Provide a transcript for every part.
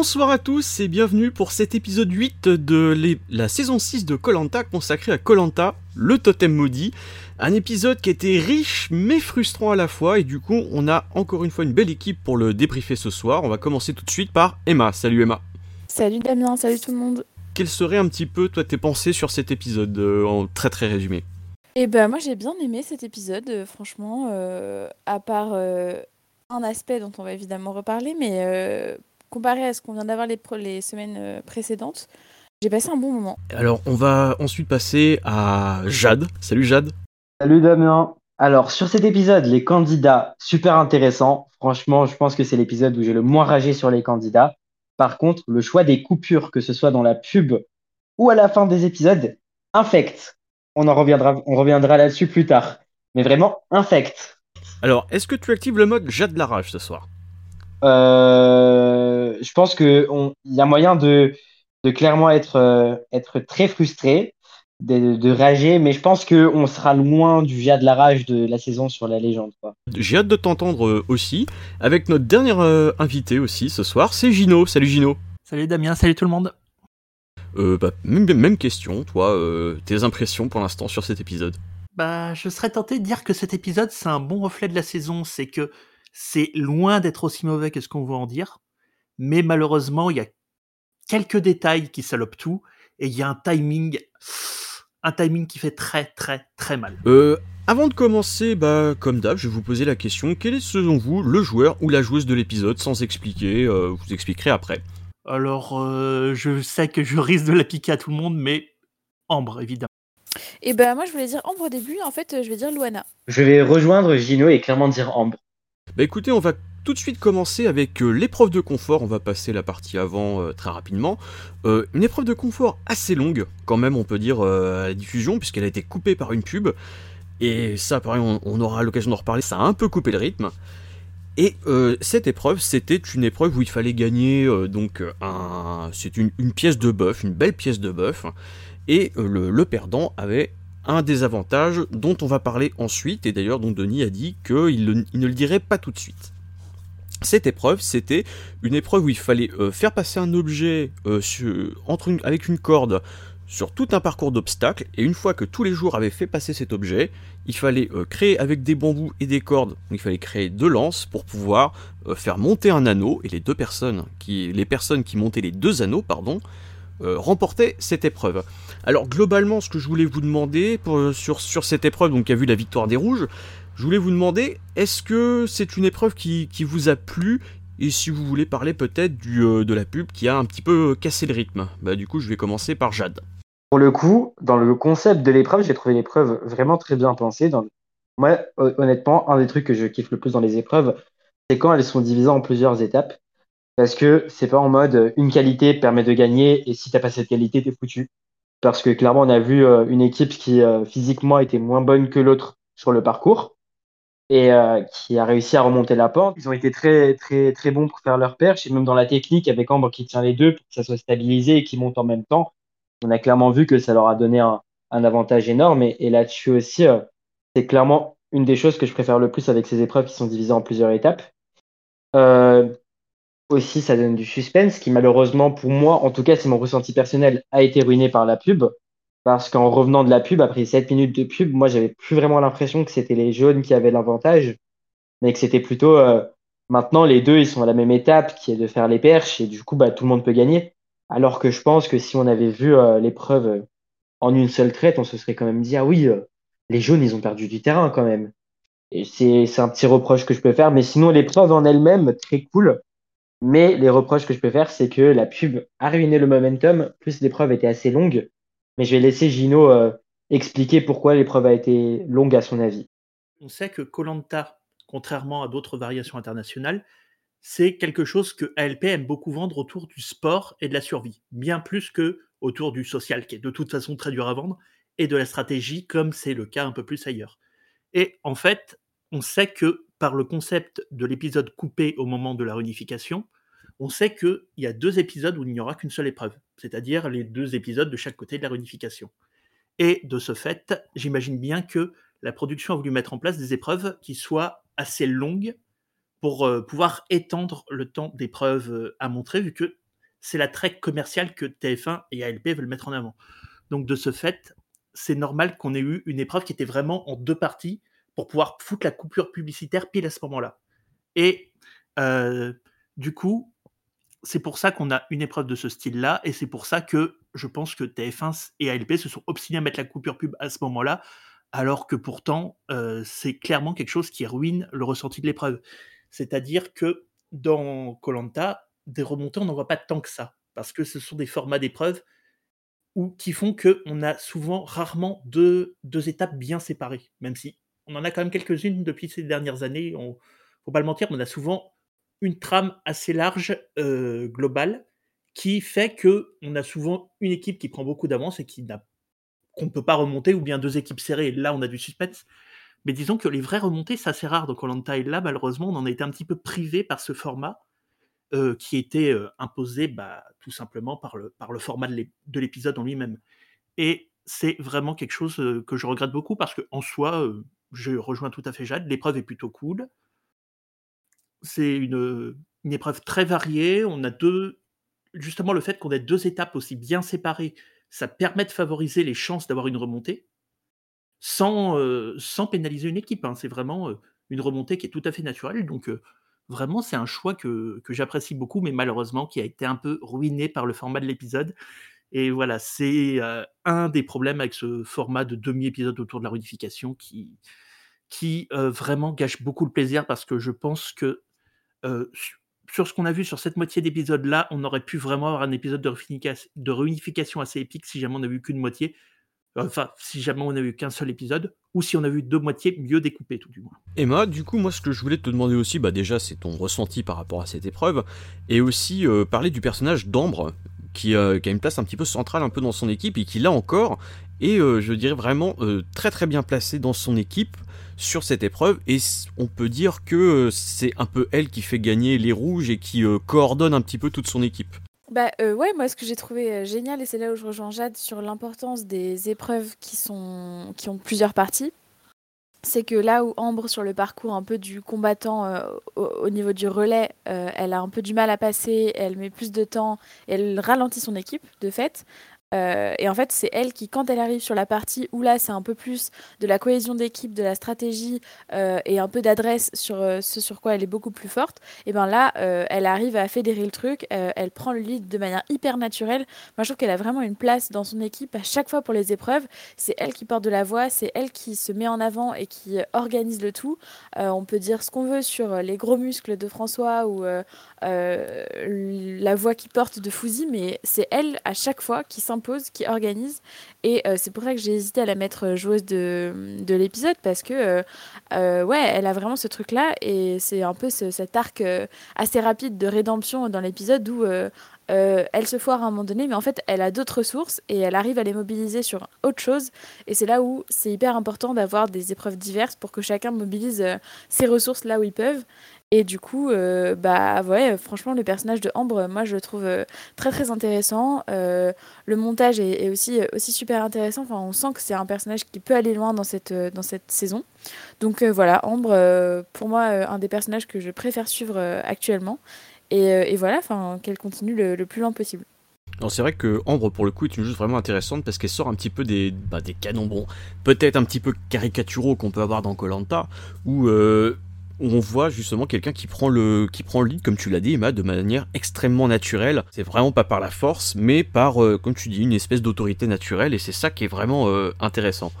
Bonsoir à tous et bienvenue pour cet épisode 8 de les- la saison 6 de Colanta consacré à Colanta, le totem maudit. Un épisode qui était riche mais frustrant à la fois et du coup on a encore une fois une belle équipe pour le débriefer ce soir. On va commencer tout de suite par Emma. Salut Emma. Salut Damien, salut tout le monde. Quelles seraient un petit peu toi tes pensées sur cet épisode euh, en très très résumé? Et ben moi j'ai bien aimé cet épisode, euh, franchement, euh, à part un aspect dont on va évidemment reparler, mais euh, comparé à ce qu'on vient d'avoir les, semaines euh, précédentes, j'ai passé un bon moment. Alors on va ensuite passer à Jade. Salut Jade. Salut Damien. Alors sur cet épisode, les candidats, super intéressant. Franchement, je pense que c'est l'épisode où j'ai le moins ragé sur les candidats. Par contre, le choix des coupures, que ce soit dans la pub ou à la fin des épisodes, infect. On en reviendra, on reviendra là-dessus plus tard. Mais vraiment infect. Alors est-ce que tu actives le mode Jade la rage ce soir? Je pense que on- il y a moyen de, de clairement être, euh, être très frustré, de, de rager, mais je pense que on sera loin du jet de la rage de la saison sur la légende. J'ai hâte de t'entendre euh, aussi avec notre dernier euh, invité aussi ce soir, c'est Gino. Salut Gino. Salut Damien, salut tout le monde. Euh, bah, même, même question, toi, euh, tes impressions pour l'instant sur cet épisode? Bah, je serais tenté de dire que cet épisode, c'est un bon reflet de la saison, c'est que c'est loin d'être aussi mauvais que ce qu'on veut en dire, mais malheureusement, il y a quelques détails qui salopent tout, et il y a un timing, un timing qui fait très très très mal. Euh, avant de commencer, bah, comme d'hab, je vais vous poser la question quel est selon vous le joueur ou la joueuse de l'épisode sans expliquer euh, Vous expliquerez après? Alors, euh, je sais que je risque de la piquer à tout le monde, mais Ambre, évidemment. Et ben moi je voulais dire Ambre au début, en fait je vais dire Luana. Je vais rejoindre Gino et clairement dire Ambre. Bah écoutez, on va tout de suite commencer avec euh, l'épreuve de confort. On va passer la partie avant euh, très rapidement. Euh, une épreuve de confort assez longue, quand même, on peut dire, à la diffusion, puisqu'elle a été coupée par une pub. Et ça, pareil, on, aura l'occasion d'en reparler. Ça a un peu coupé le rythme. Et cette épreuve, c'était une épreuve où il fallait gagner donc un, c'est une, pièce de bœuf, une belle pièce de bœuf, et le perdant avait un désavantage dont on va parler ensuite, et d'ailleurs dont Denis a dit qu'il ne le dirait pas tout de suite. Cette épreuve, c'était une épreuve où il fallait euh, faire passer un objet euh, avec une corde sur tout un parcours d'obstacles, et une fois que tous les joueurs avaient fait passer cet objet, il fallait euh, créer avec des bambous et des cordes, il fallait créer deux lances pour pouvoir faire monter un anneau, et les deux personnes qui, les personnes qui montaient les deux anneaux, pardon, euh, remportaient cette épreuve. Alors globalement, ce que je voulais vous demander pour- sur, cette épreuve, donc qui a vu la victoire des rouges, je voulais vous demander, est-ce que c'est une épreuve qui, vous a plu? Et si vous voulez parler peut-être euh, de la pub qui a un petit peu cassé le rythme Bah du coup, je vais commencer par Jade. Pour le coup, dans le concept de l'épreuve, j'ai trouvé l'épreuve vraiment très bien pensée. Moi, hon- honnêtement, un des trucs que je kiffe le plus dans les épreuves, c'est quand elles sont divisées en plusieurs étapes. Parce que c'est pas en mode euh, une qualité permet de gagner et si t'as pas cette qualité, t'es foutu. Parce que clairement, on a vu euh, une équipe qui euh, physiquement était moins bonne que l'autre sur le parcours et qui a réussi à remonter la pente. Ils ont été très très très bons pour faire leur perche et même dans la technique avec Ambre qui tient les deux pour que ça soit stabilisé et qui monte en même temps. On a clairement vu que ça leur a donné un, avantage énorme et, là-dessus aussi, c'est clairement une des choses que je préfère le plus avec ces épreuves qui sont divisées en plusieurs étapes. Aussi, ça donne du suspense qui malheureusement pour moi, en tout cas c'est mon ressenti personnel, a été ruiné par la pub. Parce qu'en revenant de la pub, après 7 minutes de pub, moi j'avais plus vraiment l'impression que c'était les jaunes qui avaient l'avantage, mais que c'était plutôt euh, maintenant les deux ils sont à la même étape qui est de faire les perches et du coup bah, tout le monde peut gagner. Alors que je pense que si on avait vu euh, l'épreuve euh, en une seule traite, on se serait quand même dit ah oui, les jaunes ils ont perdu du terrain quand même. Et c'est un petit reproche que je peux faire, mais sinon l'épreuve en elle-même très cool. Mais les reproches que je peux faire, c'est que la pub a ruiné le momentum, plus l'épreuve était assez longue. Mais je vais laisser Gino euh, expliquer pourquoi l'épreuve a été longue à son avis. On sait que Colanta, contrairement à d'autres variations internationales, c'est quelque chose que ALP aime beaucoup vendre autour du sport et de la survie, bien plus que autour du social, qui est de toute façon très dur à vendre, et de la stratégie, comme c'est le cas un peu plus ailleurs. Et en fait, on sait que par le concept de l'épisode coupé au moment de la réunification, on sait qu'il y a deux épisodes où il n'y aura qu'une seule épreuve, c'est-à-dire les deux épisodes de chaque côté de la réunification. Et de ce fait, j'imagine bien que la production a voulu mettre en place des épreuves qui soient assez longues pour euh, pouvoir étendre le temps d'épreuve euh, à montrer, vu que c'est la traque commerciale que TF1 et ALP veulent mettre en avant. Donc de ce fait, c'est normal qu'on ait eu une épreuve qui était vraiment en deux parties pour pouvoir foutre la coupure publicitaire pile à ce moment-là. Et euh, du coup, c'est pour ça qu'on a une épreuve de ce style-là, et c'est pour ça que je pense que TF1 et ALP se sont obstinés à mettre la coupure pub à ce moment-là, alors que pourtant, c'est clairement quelque chose qui ruine le ressenti de l'épreuve. C'est-à-dire que dans Colanta, des remontées, on n'en voit pas tant que ça, parce que ce sont des formats d'épreuves qui font qu'on a souvent, rarement deux, deux étapes bien séparées, même si on en a quand même quelques-unes depuis ces dernières années. On, faut pas le mentir, on a souvent une trame assez large, euh, globale, qui fait que on a souvent une équipe qui prend beaucoup d'avance et qui n'a qu'on ne peut pas remonter, ou bien deux équipes serrées. Là, on a du suspense. Mais disons que les vraies remontées, c'est assez rare dans Colanta. Et là, malheureusement, on en a été un petit peu privé par ce format euh, qui était euh, imposé bah, tout simplement par le, format de l'épisode en lui-même. Et c'est vraiment quelque chose que je regrette beaucoup parce qu'en soi, je rejoins tout à fait Jade, l'épreuve est plutôt cool. C'est une, une épreuve très variée. On a deux. Justement, le fait qu'on ait deux étapes aussi bien séparées, ça permet de favoriser les chances d'avoir une remontée sans, sans pénaliser une équipe. Hein. C'est vraiment une remontée qui est tout à fait naturelle. Donc, vraiment, c'est un choix que, que j'apprécie beaucoup, mais malheureusement qui a été un peu ruiné par le format de l'épisode. Et voilà, c'est un des problèmes avec ce format de demi-épisode autour de la réunification qui, qui vraiment gâche beaucoup le plaisir parce que je pense que sur ce qu'on a vu sur cette moitié d'épisode-là, on aurait pu vraiment avoir un épisode de réunification assez épique si jamais on n'a vu qu'une moitié. Enfin, si jamais on n'a vu qu'un seul épisode, ou si on a vu deux moitiés mieux découpées, tout du moins. Emma, du coup, moi, ce que je voulais te demander aussi, bah déjà, c'est ton ressenti par rapport à cette épreuve, et aussi parler du personnage d'Ambre, qui, euh, qui, a une place un petit peu centrale un peu dans son équipe, et qui, là encore, est, euh, je dirais, vraiment très très bien placé dans son équipe sur cette épreuve, et on peut dire que c'est un peu elle qui fait gagner les rouges et qui coordonne un petit peu toute son équipe. Bah euh, ouais, moi ce que j'ai trouvé euh, génial, et c'est là où je rejoins Jade sur l'importance des épreuves qui, sont, qui ont plusieurs parties, c'est que là où Ambre, sur le parcours un peu du combattant euh, au, niveau du relais, elle a un peu du mal à passer, elle met plus de temps, elle ralentit son équipe de fait, euh, et en fait, c'est elle qui, quand elle arrive sur la partie où là, c'est un peu plus de la cohésion d'équipe, de la stratégie euh, et un peu d'adresse sur euh, ce sur quoi elle est beaucoup plus forte, et ben là, elle arrive à fédérer le truc, elle prend le lead de manière hyper naturelle. Moi, je trouve qu'elle a vraiment une place dans son équipe à chaque fois pour les épreuves. C'est elle qui porte de la voix, c'est elle qui se met en avant et qui organise le tout. on peut dire ce qu'on veut sur les gros muscles de François ou la voix qui porte de Fouzi, mais c'est elle à chaque fois qui pause qui organise. Et euh, c'est pour ça que j'ai hésité à la mettre euh, joueuse de, de l'épisode parce que, euh, ouais, elle a vraiment ce truc-là et c'est un peu cet arc assez rapide de rédemption dans l'épisode où elle se foire à un moment donné, mais en fait, elle a d'autres ressources et elle arrive à les mobiliser sur autre chose. Et c'est là où c'est hyper important d'avoir des épreuves diverses pour que chacun mobilise ses ressources là où ils peuvent. Et du coup, euh, bah ouais, franchement, le personnage de Ambre, moi, je le trouve euh, très très intéressant. Euh, le montage est, aussi, aussi super intéressant. Enfin, on sent que c'est un personnage qui peut aller loin dans cette, dans cette saison. Donc voilà, Ambre, pour moi, un des personnages que je préfère suivre actuellement. Et, voilà, qu'elle continue le, plus loin possible. C'est vrai que Ambre pour le coup est une joueuse vraiment intéressante parce qu'elle sort un petit peu des, bah, des canons bon, peut-être un petit peu caricaturaux qu'on peut avoir dans Colanta, où on voit justement quelqu'un qui prend le qui prend le lead comme tu l'as dit Emma de manière extrêmement naturelle. C'est vraiment pas par la force mais par euh, comme tu dis une espèce d'autorité naturelle et c'est ça qui est vraiment euh, intéressant.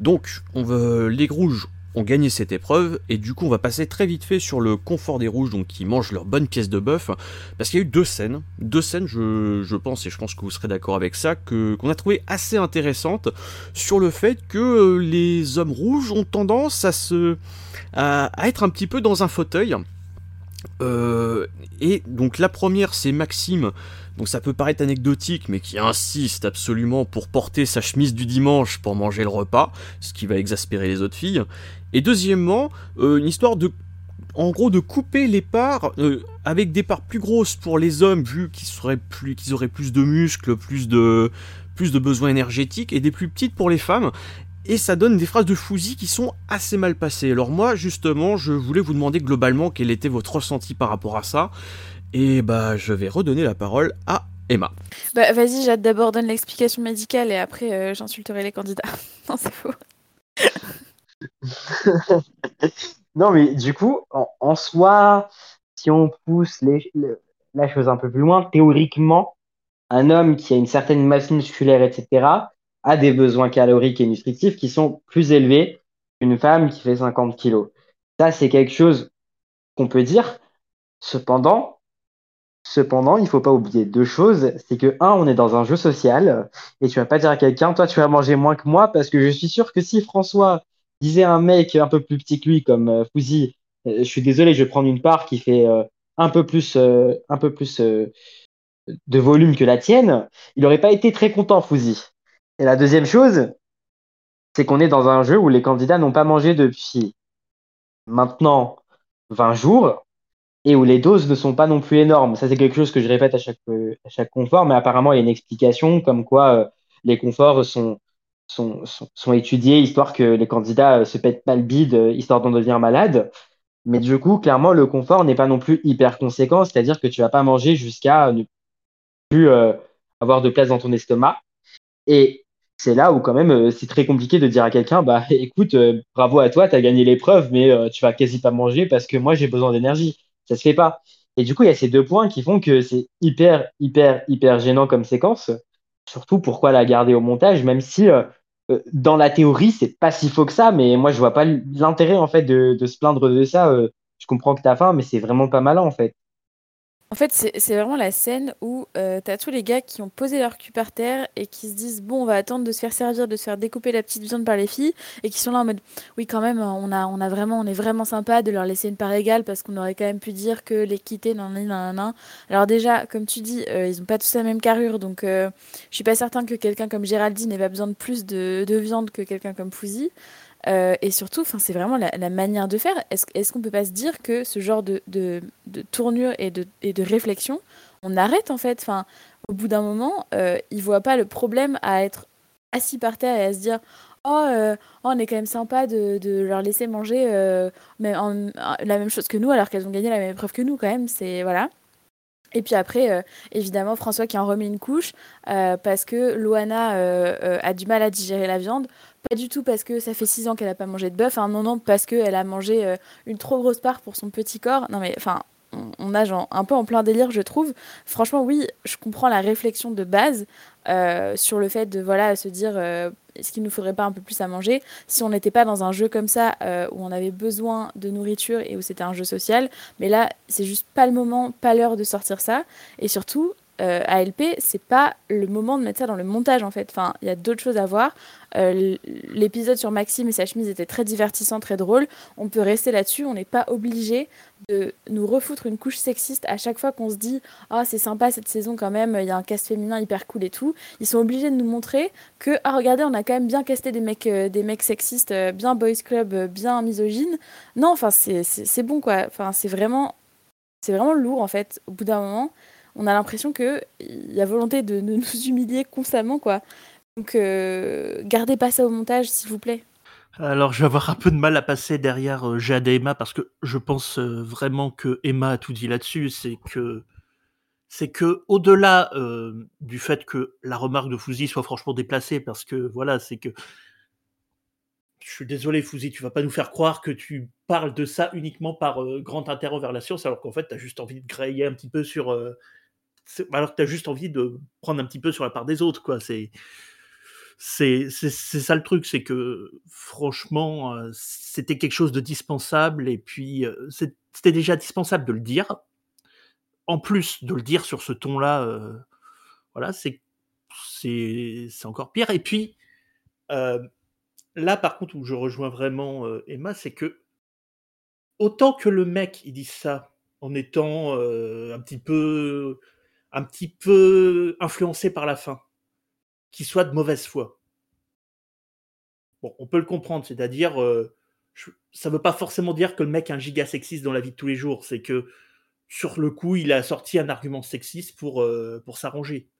Donc on veut les rouges ont gagné cette épreuve et du coup on va passer très vite fait sur le confort des rouges donc qui mangent leur bonne pièce de bœuf parce qu'il y a eu deux scènes. Deux scènes je, je pense et je pense que vous serez d'accord avec ça que qu'on a trouvé assez intéressantes sur le fait que euh, les hommes rouges ont tendance à se à, être un petit peu dans un fauteuil euh, et donc la première c'est Maxime donc ça peut paraître anecdotique, mais qui insiste absolument pour porter sa chemise du dimanche pour manger le repas, ce qui va exaspérer les autres filles. Et deuxièmement, euh, une histoire de en gros de couper les parts euh, avec des parts plus grosses pour les hommes vu qu'ils seraient plus qu'ils auraient plus de muscles, plus de plus de besoins énergétiques et des plus petites pour les femmes. Et ça donne des phrases de Fouzi qui sont assez mal passées. Alors moi, justement, je voulais vous demander globalement quel était votre ressenti par rapport à ça, et bah je vais redonner la parole à Emma. Bah vas-y, j'ai d'abord donne l'explication médicale et après euh, j'insulterai les candidats. non, c'est faux. non, mais du coup, en, soi, si on pousse la chose un peu plus loin, théoriquement, un homme qui a une certaine masse musculaire, etc., a des besoins caloriques et nutritifs qui sont plus élevés qu'une femme qui fait 50 kilos. Ça, c'est quelque chose qu'on peut dire. Cependant, cependant, il faut pas oublier deux choses. C'est que, un, on est dans un jeu social et tu vas pas dire à quelqu'un, toi, tu vas manger moins que moi parce que je suis sûr que si François disait à un mec un peu plus petit que lui, comme euh, Fouzi, euh, je suis désolé, je vais prendre une part qui fait euh, un peu plus, un peu plus de volume que la tienne, il n'aurait pas été très content, Fouzi. Et la deuxième chose, c'est qu'on est dans un jeu où les candidats n'ont pas mangé depuis maintenant 20 jours et où les doses ne sont pas non plus énormes. Ça, c'est quelque chose que je répète à chaque, à chaque confort, mais apparemment, il y a une explication comme quoi les conforts sont, sont, sont, étudiés histoire que les candidats euh, se pètent pas le bide, euh, histoire d'en devenir malade. Mais du coup, clairement, le confort n'est pas non plus hyper conséquent, c'est-à-dire que tu vas pas manger jusqu'à ne plus euh, avoir de place dans ton estomac. Et c'est là où quand même c'est très compliqué de dire à quelqu'un, bah écoute, bravo à toi, tu as gagné l'épreuve, mais tu vas quasi pas manger parce que moi j'ai besoin d'énergie. Ça se fait pas. Et du coup, il y a ces deux points qui font que c'est hyper, hyper, hyper gênant comme séquence. Surtout pourquoi la garder au montage, même si euh, euh, dans la théorie, c'est pas si faux que ça, mais moi je vois pas l'intérêt en fait de, de, se plaindre de ça. Euh, je comprends que t'as faim, mais c'est vraiment pas malin en fait. En fait, c'est vraiment la scène où euh, t'as tous les gars qui ont posé leur cul par terre et qui se disent bon, on va attendre de se faire servir, de se faire découper la petite viande par les filles et qui sont là en mode oui, quand même, on a, on a vraiment, on est vraiment sympa de leur laisser une part égale parce qu'on aurait quand même pu dire que l'équité, nan, nan, nan. Alors déjà, comme tu dis, euh, ils ont pas tous la même carrure, donc euh, je suis pas certain que quelqu'un comme Géraldine ait pas besoin de plus de, de viande que quelqu'un comme Fouzi. Euh, et surtout, c'est vraiment la, manière de faire. Est-ce est qu'on peut pas se dire que ce genre de, de, de tournure et de, et de, réflexion, on arrête en fait? Enfin, Au bout d'un moment, euh, ils ne voient pas le problème à être assis par terre et à se dire Oh, euh, oh on est quand même sympa de, de leur laisser manger mais la même chose que nous alors qu'elles ont gagné la même épreuve que nous quand même. C'est voilà. Et puis après, évidemment, François qui en remet une couche parce que Loana a du mal à digérer la viande. Pas du tout parce que ça fait six ans qu'elle n'a pas mangé de bœuf, hein, non, non, parce qu'elle a mangé euh, une trop grosse part pour son petit corps. Non, mais enfin, on, nage un peu en plein délire, je trouve. Franchement, oui, je comprends la réflexion de base euh, sur le fait de voilà se dire euh, est-ce qu'il nous faudrait pas un peu plus à manger si on n'était pas dans un jeu comme ça où on avait besoin de nourriture et où c'était un jeu social. Mais là, c'est juste pas le moment, pas l'heure de sortir ça. Et surtout, euh, ALP, c'est pas le moment de mettre ça dans le montage en fait. Enfin, il y a d'autres choses à voir. Euh, l'épisode sur Maxime et sa chemise était très divertissant, très drôle. On peut rester là-dessus. On n'est pas obligé de nous refoutre une couche sexiste à chaque fois qu'on se dit ah c'est sympa cette saison quand même. Il y a un cast féminin hyper cool et tout. Ils sont obligés de nous montrer que ah regardez on a quand même bien casté des mecs euh, des mecs sexistes, bien boys club, bien misogynes. Non, enfin c'est bon quoi. Enfin c'est vraiment c'est vraiment lourd en fait. Au bout d'un moment on a l'impression qu'il y a volonté de, nous humilier constamment, quoi. Donc, euh, gardez pas ça au montage, s'il vous plaît. Alors, je vais avoir un peu de mal à passer derrière euh, Jade et Emma parce que je pense euh, vraiment que Emma a tout dit là-dessus. C'est que, c'est que au-delà du fait que la remarque de Fouzi soit franchement déplacée, parce que voilà, c'est que je suis désolé, Fouzi, tu vas pas nous faire croire que tu parles de ça uniquement par grand intérêt vers la science, alors qu'en fait, tu as juste envie de grailler un petit peu sur alors que tu as juste envie de prendre un petit peu sur la part des autres, quoi. C'est c'est ça le truc, c'est que franchement, euh, c'était quelque chose de dispensable et puis euh, c'était déjà dispensable de le dire. En plus de le dire sur ce ton-là, euh, voilà, c'est c'est encore pire. Et puis là, par contre, où je rejoins vraiment Emma, c'est que autant que le mec il dit ça en étant un petit peu un petit peu influencé par la fin, qui soit de mauvaise foi. Bon, on peut le comprendre, c'est-à-dire, euh, ça ne veut pas forcément dire que le mec est un giga sexiste dans la vie de tous les jours, c'est que sur le coup, il a sorti un argument sexiste pour, euh, pour s'arranger.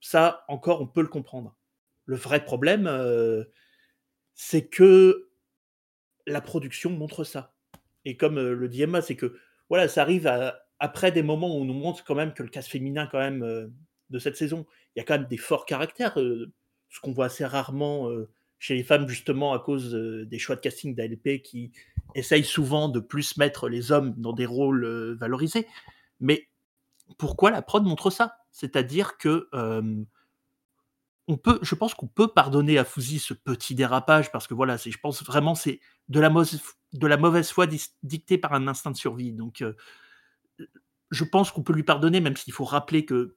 Ça, encore, on peut le comprendre. Le vrai problème, euh, c'est que la production montre ça. Et comme le dit Emma, c'est que voilà, ça arrive après des moments où on nous montre quand même que le casse féminin quand même euh, de cette saison, il y a quand même des forts caractères, euh, ce qu'on voit assez rarement chez les femmes justement à cause des choix de casting d'ALP qui essayent souvent de plus mettre les hommes dans des rôles valorisés. Mais pourquoi la prod montre ça? C'est-à-dire que on peut, je pense qu'on peut pardonner à Fouzi ce petit dérapage parce que voilà, je pense vraiment c'est de la, de la mauvaise foi dictée par un instinct de survie. Donc, je pense qu'on peut lui pardonner, même s'il faut rappeler que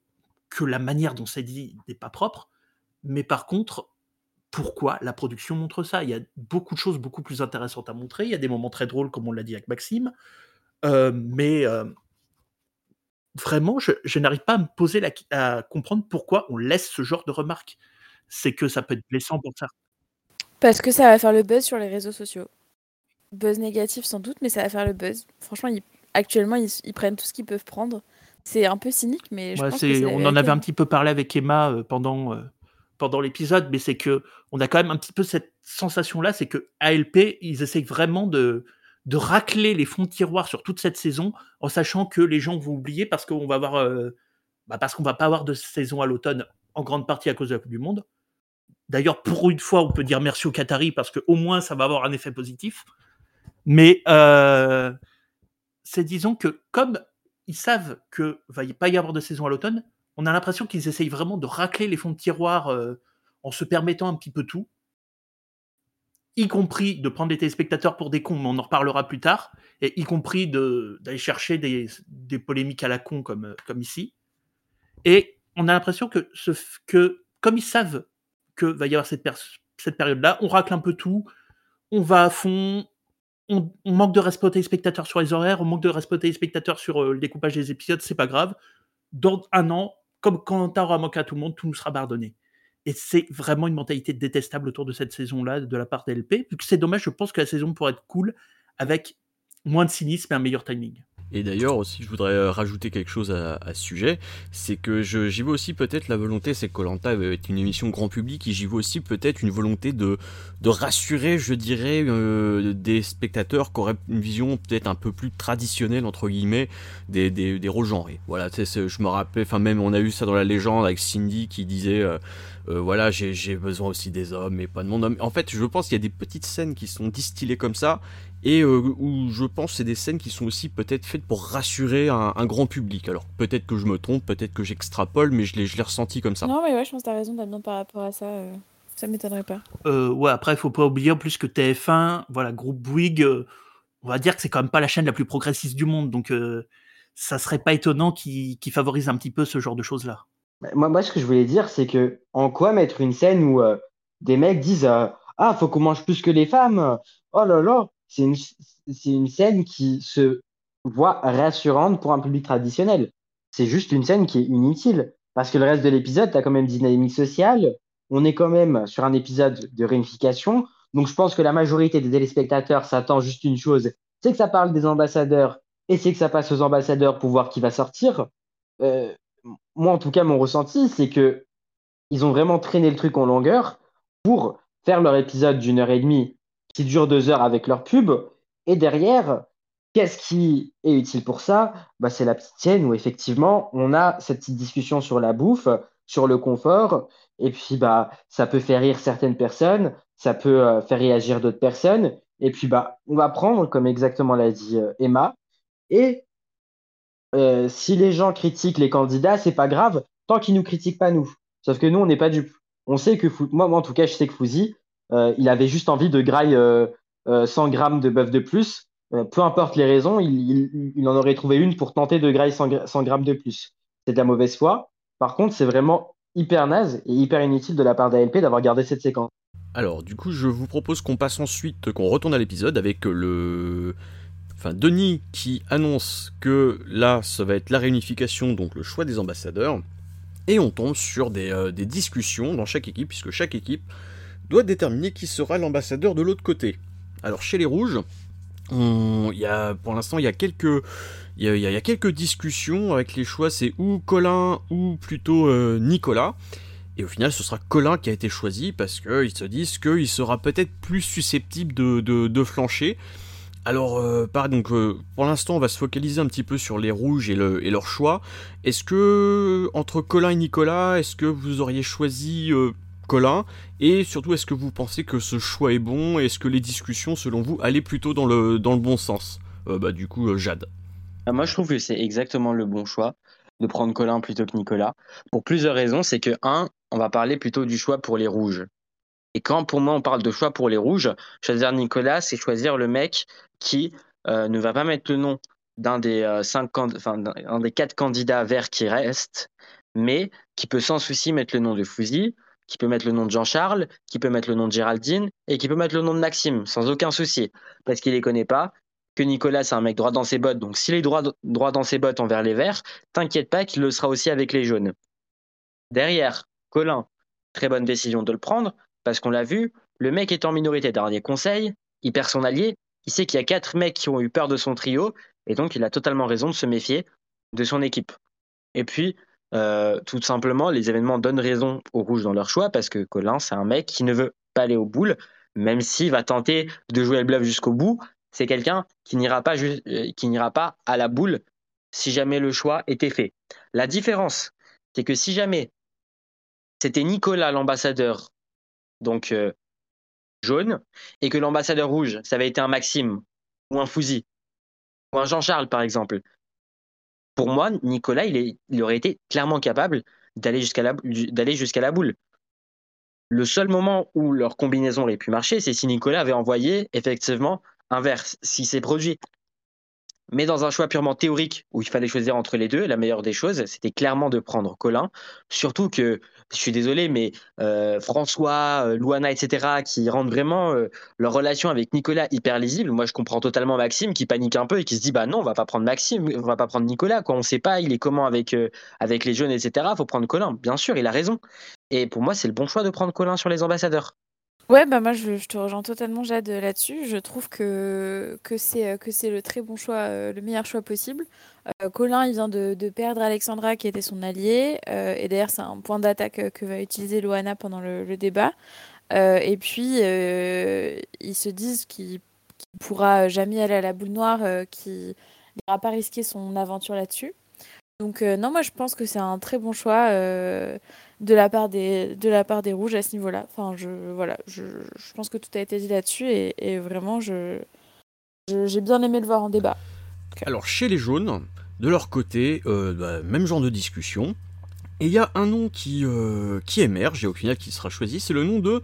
que la manière dont c'est dit n'est pas propre. Mais par contre, pourquoi la production montre ça? Il y a beaucoup de choses beaucoup plus intéressantes à montrer. Il y a des moments très drôles, comme on l'a dit avec Maxime. mais vraiment, je, n'arrive pas à me poser à comprendre pourquoi on laisse ce genre de remarques. C'est que ça peut être blessant pour ça. Parce que ça va faire le buzz sur les réseaux sociaux. Buzz négatif sans doute, mais ça va faire le buzz. Franchement, actuellement, ils, prennent tout ce qu'ils peuvent prendre. C'est un peu cynique, mais je pense que On en avait un petit peu parlé avec Emma euh, pendant, euh, pendant l'épisode, mais c'est que on a quand même un petit peu cette sensation-là, c'est que ALP, ils essayent vraiment de, de racler les fonds de tiroir sur toute cette saison en sachant que les gens vont oublier parce qu'on va avoir euh, bah parce qu'on va pas avoir de saison à l'automne en grande partie à cause de la Coupe du Monde. D'ailleurs, pour une fois, on peut dire merci aux Qataris parce qu'au moins ça va avoir un effet positif. Mais c'est disons que comme ils savent que va pas y avoir de saison à l'automne, on a l'impression qu'ils essayent vraiment de racler les fonds de tiroir euh, en se permettant un petit peu tout y compris de prendre les téléspectateurs pour des cons, mais on en reparlera plus tard, et y compris d'aller chercher des, polémiques à la con comme, comme ici. Et on a l'impression que, que, comme ils savent que va y avoir cette, cette période-là, on racle un peu tout, on va à fond, on, manque de respect aux téléspectateurs sur les horaires, on manque de respect aux téléspectateurs sur euh, le découpage des épisodes, c'est pas grave. Dans un an, comme quand aura manqué à tout le monde, tout nous sera pardonné. Et c'est vraiment une mentalité détestable autour de cette saison-là de la part d'LP. Vu que c'est dommage, je pense que la saison pourrait être cool avec moins de cynisme et un meilleur timing. Et d'ailleurs aussi, je voudrais euh, rajouter quelque chose à, ce sujet, c'est que j'y vois aussi peut-être la volonté, c'est que Colanta est une émission grand public, et j'y vois aussi peut-être une volonté de, rassurer, je dirais, euh, des spectateurs qui auraient une vision peut-être un peu plus traditionnelle entre guillemets des, rôles genrés. Voilà, je me rappelle, enfin même on a eu ça dans la légende avec Cindy qui disait euh, euh, voilà, j'ai besoin aussi des hommes et pas de monde. En fait, je pense qu'il y a des petites scènes qui sont distillées comme ça et euh, où je pense que c'est des scènes qui sont aussi peut-être faites pour rassurer un, grand public. Alors peut-être que je me trompe, peut-être que j'extrapole, mais je l'ai ressenti comme ça. Non, mais ouais, je pense que t'as raison, Damien, par rapport à ça. Euh, ça m'étonnerait pas. ouais, après, il faut pas oublier en plus que TF1, voilà, groupe Bouygues, on va dire que c'est quand même pas la chaîne la plus progressiste du monde, donc ça serait pas étonnant qu'ils favorisent un petit peu ce genre de choses-là. Bah, moi, moi, ce que je voulais dire, c'est que en quoi mettre une scène où euh, des mecs disent euh, Ah, faut qu'on mange plus que les femmes Oh là là C'est une, scène qui se voit rassurante pour un public traditionnel. C'est juste une scène qui est inutile. Parce que le reste de l'épisode, tu as quand même dynamique sociale. On est quand même sur un épisode de réunification. Donc, je pense que la majorité des téléspectateurs s'attend juste une chose c'est que ça parle des ambassadeurs et c'est que ça passe aux ambassadeurs pour voir qui va sortir. Euh, moi, en tout cas, mon ressenti, c'est que ils ont vraiment traîné le truc en longueur pour faire leur épisode d'une heure et demie qui dure deux heures avec leur pub. Et derrière, qu'est-ce qui est utile pour ça? Bah, C'est la petite scène où effectivement, on a cette petite discussion sur la bouffe, sur le confort. Et puis, bah, ça peut faire rire certaines personnes, ça peut euh, faire réagir d'autres personnes. Et puis, bah, on va prendre, comme exactement l'a dit euh, Emma, et euh, si les gens critiquent les candidats, c'est pas grave, tant qu'ils nous critiquent pas nous. Sauf que nous, on n'est pas dupes. On sait que, moi, moi, en tout cas, je sais que Fouzi, il avait juste envie de grailler 100 euh, grammes de bœuf de plus. peu importe les raisons, il, en aurait trouvé une pour tenter de grailler 100, 100 grammes de plus. C'est de la mauvaise foi. Par contre, c'est vraiment hyper naze et hyper inutile de la part d'ALP d'avoir gardé cette séquence. Alors, du coup, je vous propose qu'on passe ensuite, qu'on retourne à l'épisode avec le enfin Denis qui annonce que là, ça va être la réunification, donc le choix des ambassadeurs, et on tombe sur des, euh, discussions dans chaque équipe, puisque chaque équipe doit déterminer qui sera l'ambassadeur de l'autre côté. Alors chez les rouges, il y a, pour l'instant, il y a quelques... Il y, a, quelques discussions avec les choix, c'est ou Colin ou plutôt euh, Nicolas. Et au final, ce sera Colin qui a été choisi parce qu'ils se disent qu'il sera peut-être plus susceptible de, de, flancher. Alors, euh, donc, euh, pour l'instant, on va se focaliser un petit peu sur les rouges et, le, leur choix. Est-ce que, entre Colin et Nicolas, est-ce que vous auriez choisi Colin Et surtout, est-ce que vous pensez que ce choix est bon? Est-ce que les discussions, selon vous, allaient plutôt dans le, bon sens? Bah, du coup, Jade. Ah, moi, je trouve que c'est exactement le bon choix de prendre Colin plutôt que Nicolas. Pour plusieurs raisons. C'est que, un, on va parler plutôt du choix pour les rouges. Et quand pour moi on parle de choix pour les rouges, choisir Nicolas, c'est choisir le mec qui euh, ne va pas mettre le nom d'un des, euh, des quatre candidats verts qui restent, mais qui peut sans souci mettre le nom de Fouzi, qui peut mettre le nom de Jean-Charles, qui peut mettre le nom de Géraldine et qui peut mettre le nom de Maxime, sans aucun souci, parce qu'il les connaît pas, que Nicolas c'est un mec droit dans ses bottes, donc s'il est droit, droit dans ses bottes envers les verts, t'inquiète pas qu'il le sera aussi avec les jaunes. Derrière, Colin, très bonne décision de le prendre, parce qu'on l'a vu, le mec est en minorité dernier conseil, il perd son allié, il sait qu'il y a quatre mecs qui ont eu peur de son trio, et donc il a totalement raison de se méfier de son équipe. Et puis, euh, tout simplement, les événements donnent raison aux rouges dans leur choix, parce que Colin, c'est un mec qui ne veut pas aller au boule, même s'il va tenter de jouer le bluff jusqu'au bout, c'est quelqu'un qui n'ira pas, euh, qui n'ira pas à la boule si jamais le choix était fait. La différence, c'est que si jamais c'était Nicolas l'ambassadeur, donc euh, jaune, et que l'ambassadeur rouge, ça avait été un Maxime ou un Fouzi ou un Jean-Charles par exemple. Pour moi, Nicolas, il, aurait été clairement capable d'aller jusqu'à la, boule. Le seul moment où leur combinaison aurait pu marcher, c'est si Nicolas avait envoyé effectivement un vert, si c'est produit. Mais dans un choix purement théorique où il fallait choisir entre les deux, la meilleure des choses, c'était clairement de prendre Colin. Surtout que, je suis désolé, mais euh, François, euh, Louana, etc., qui rendent vraiment euh, leur relation avec Nicolas hyper lisible. Moi, je comprends totalement Maxime qui panique un peu et qui se dit bah non, on va pas prendre Maxime, on va pas prendre Nicolas. Quoi. On sait pas, il est comment avec, avec les jeunes, etc. Faut prendre Colin. Bien sûr, il a raison. Et pour moi, c'est le bon choix de prendre Colin sur les ambassadeurs. Ouais, bah moi je, te rejoins totalement Jade là-dessus. Je trouve que, que c'est que c'est le très bon choix, euh, le meilleur choix possible. Euh, Colin, il vient de, de, perdre Alexandra qui était son allié. Euh, et d'ailleurs, c'est un point d'attaque que va utiliser Loana pendant le, débat. et puis, ils se disent qu'il ne pourra jamais aller à la boule noire, qu'il n'ira pas risquer son aventure là-dessus. Donc non, moi je pense que c'est un très bon choix de la part des, de la part des rouges à ce niveau-là. Enfin, je, voilà, je, je, pense que tout a été dit là-dessus et, vraiment, je, j'ai bien aimé le voir en débat. Alors, chez les jaunes, de leur côté, euh, bah, même genre de discussion. Et il y a un nom qui, euh, qui émerge et au final qui sera choisi, c'est le nom de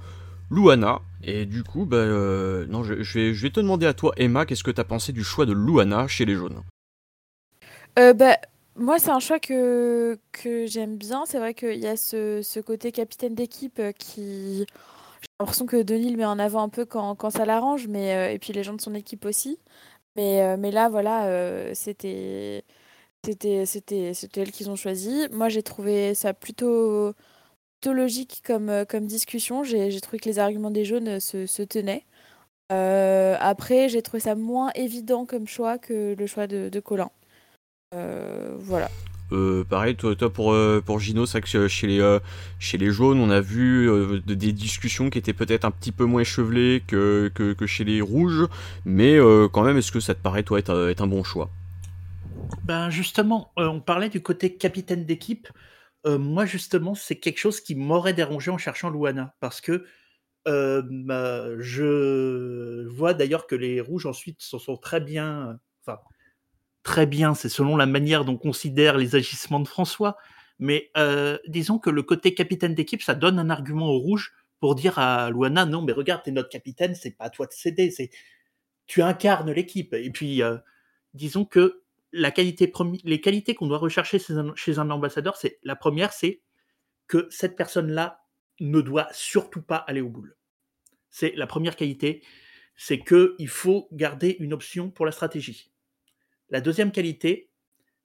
Luana. Et du coup, bah, euh, non, je, je, vais, je vais te demander à toi, Emma, qu'est-ce que tu as pensé du choix de Luana chez les jaunes? Bah, moi, c'est un choix que, j'aime bien. C'est vrai qu'il y a ce, côté capitaine d'équipe euh, qui. J'ai l'impression que Denis le met en avant un peu quand, ça l'arrange, mais euh, et puis les gens de son équipe aussi. Mais, euh, là, voilà, c'était c'était c'était c'était elle qu'ils ont choisi. Moi, j'ai trouvé ça plutôt, plutôt logique comme, discussion. J'ai trouvé que les arguments des jaunes se, tenaient. après, j'ai trouvé ça moins évident comme choix que le choix de Colin. Euh, voilà. Euh, pareil, toi, pour, euh, pour Gino, c'est que chez les, chez les jaunes, on a vu des discussions qui étaient peut-être un petit peu moins chevelées que, que, chez les rouges, mais quand même, est-ce que ça te paraît, toi, être, être un bon choix? Ben justement, on parlait du côté capitaine d'équipe. moi, justement, c'est quelque chose qui m'aurait dérangé en cherchant Luana, parce que bah, je vois d'ailleurs que les rouges ensuite s'en sont très bien, enfin, très bien, c'est selon la manière dont on considère les agissements de François. Mais euh, disons que le côté capitaine d'équipe, ça donne un argument au rouge pour dire à Luana non, mais regarde, t'es notre capitaine, c'est pas à toi de céder, c'est tu incarnes l'équipe. Et puis, euh, disons que la qualité les qualités qu'on doit rechercher chez un, ambassadeur, c'est la première, c'est que cette personne-là ne doit surtout pas aller au boule. C'est la première qualité, c'est que il faut garder une option pour la stratégie. La deuxième qualité,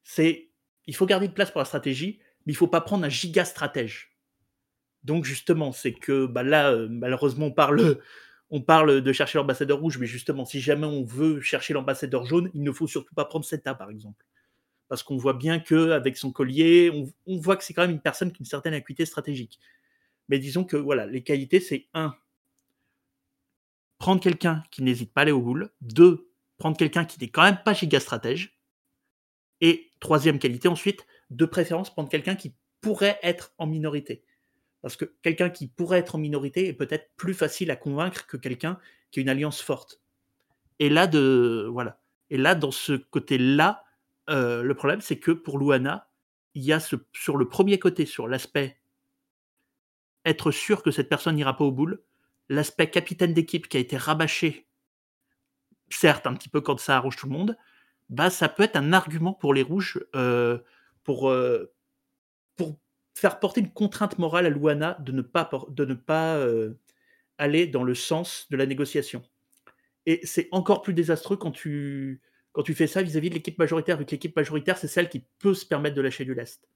c'est il faut garder de place pour la stratégie, mais il faut pas prendre un giga stratège. Donc justement, c'est que bah là, euh, malheureusement, on parle, de chercher l'ambassadeur rouge, mais justement, si jamais on veut chercher l'ambassadeur jaune, il ne faut surtout pas prendre Seta, par exemple. Parce qu'on voit bien que avec son collier, on, voit que c'est quand même une personne qui a une certaine acuité stratégique. Mais disons que voilà, les qualités, c'est un, prendre quelqu'un qui n'hésite pas à aller au boule. Deux, prendre quelqu'un qui n'est quand même pas giga stratège. Et troisième qualité ensuite, de préférence, prendre quelqu'un qui pourrait être en minorité. Parce que quelqu'un qui pourrait être en minorité est peut-être plus facile à convaincre que quelqu'un qui a une alliance forte. Et là, de, voilà. Et là, dans ce côté-là, euh, le problème, c'est que pour Luana, il y a ce, sur le premier côté, sur l'aspect être sûr que cette personne n'ira pas au boule, l'aspect capitaine d'équipe qui a été rabâché, certes un petit peu quand ça arrange tout le monde, bah ça peut être un argument pour les rouges euh, pour, euh, pour faire porter une contrainte morale à Luana de ne pas, de ne pas aller dans le sens de la négociation. Et c'est encore plus désastreux quand tu, quand tu fais ça vis-à-vis de l'équipe majoritaire, vu que l'équipe majoritaire, c'est celle qui peut se permettre de lâcher du lest.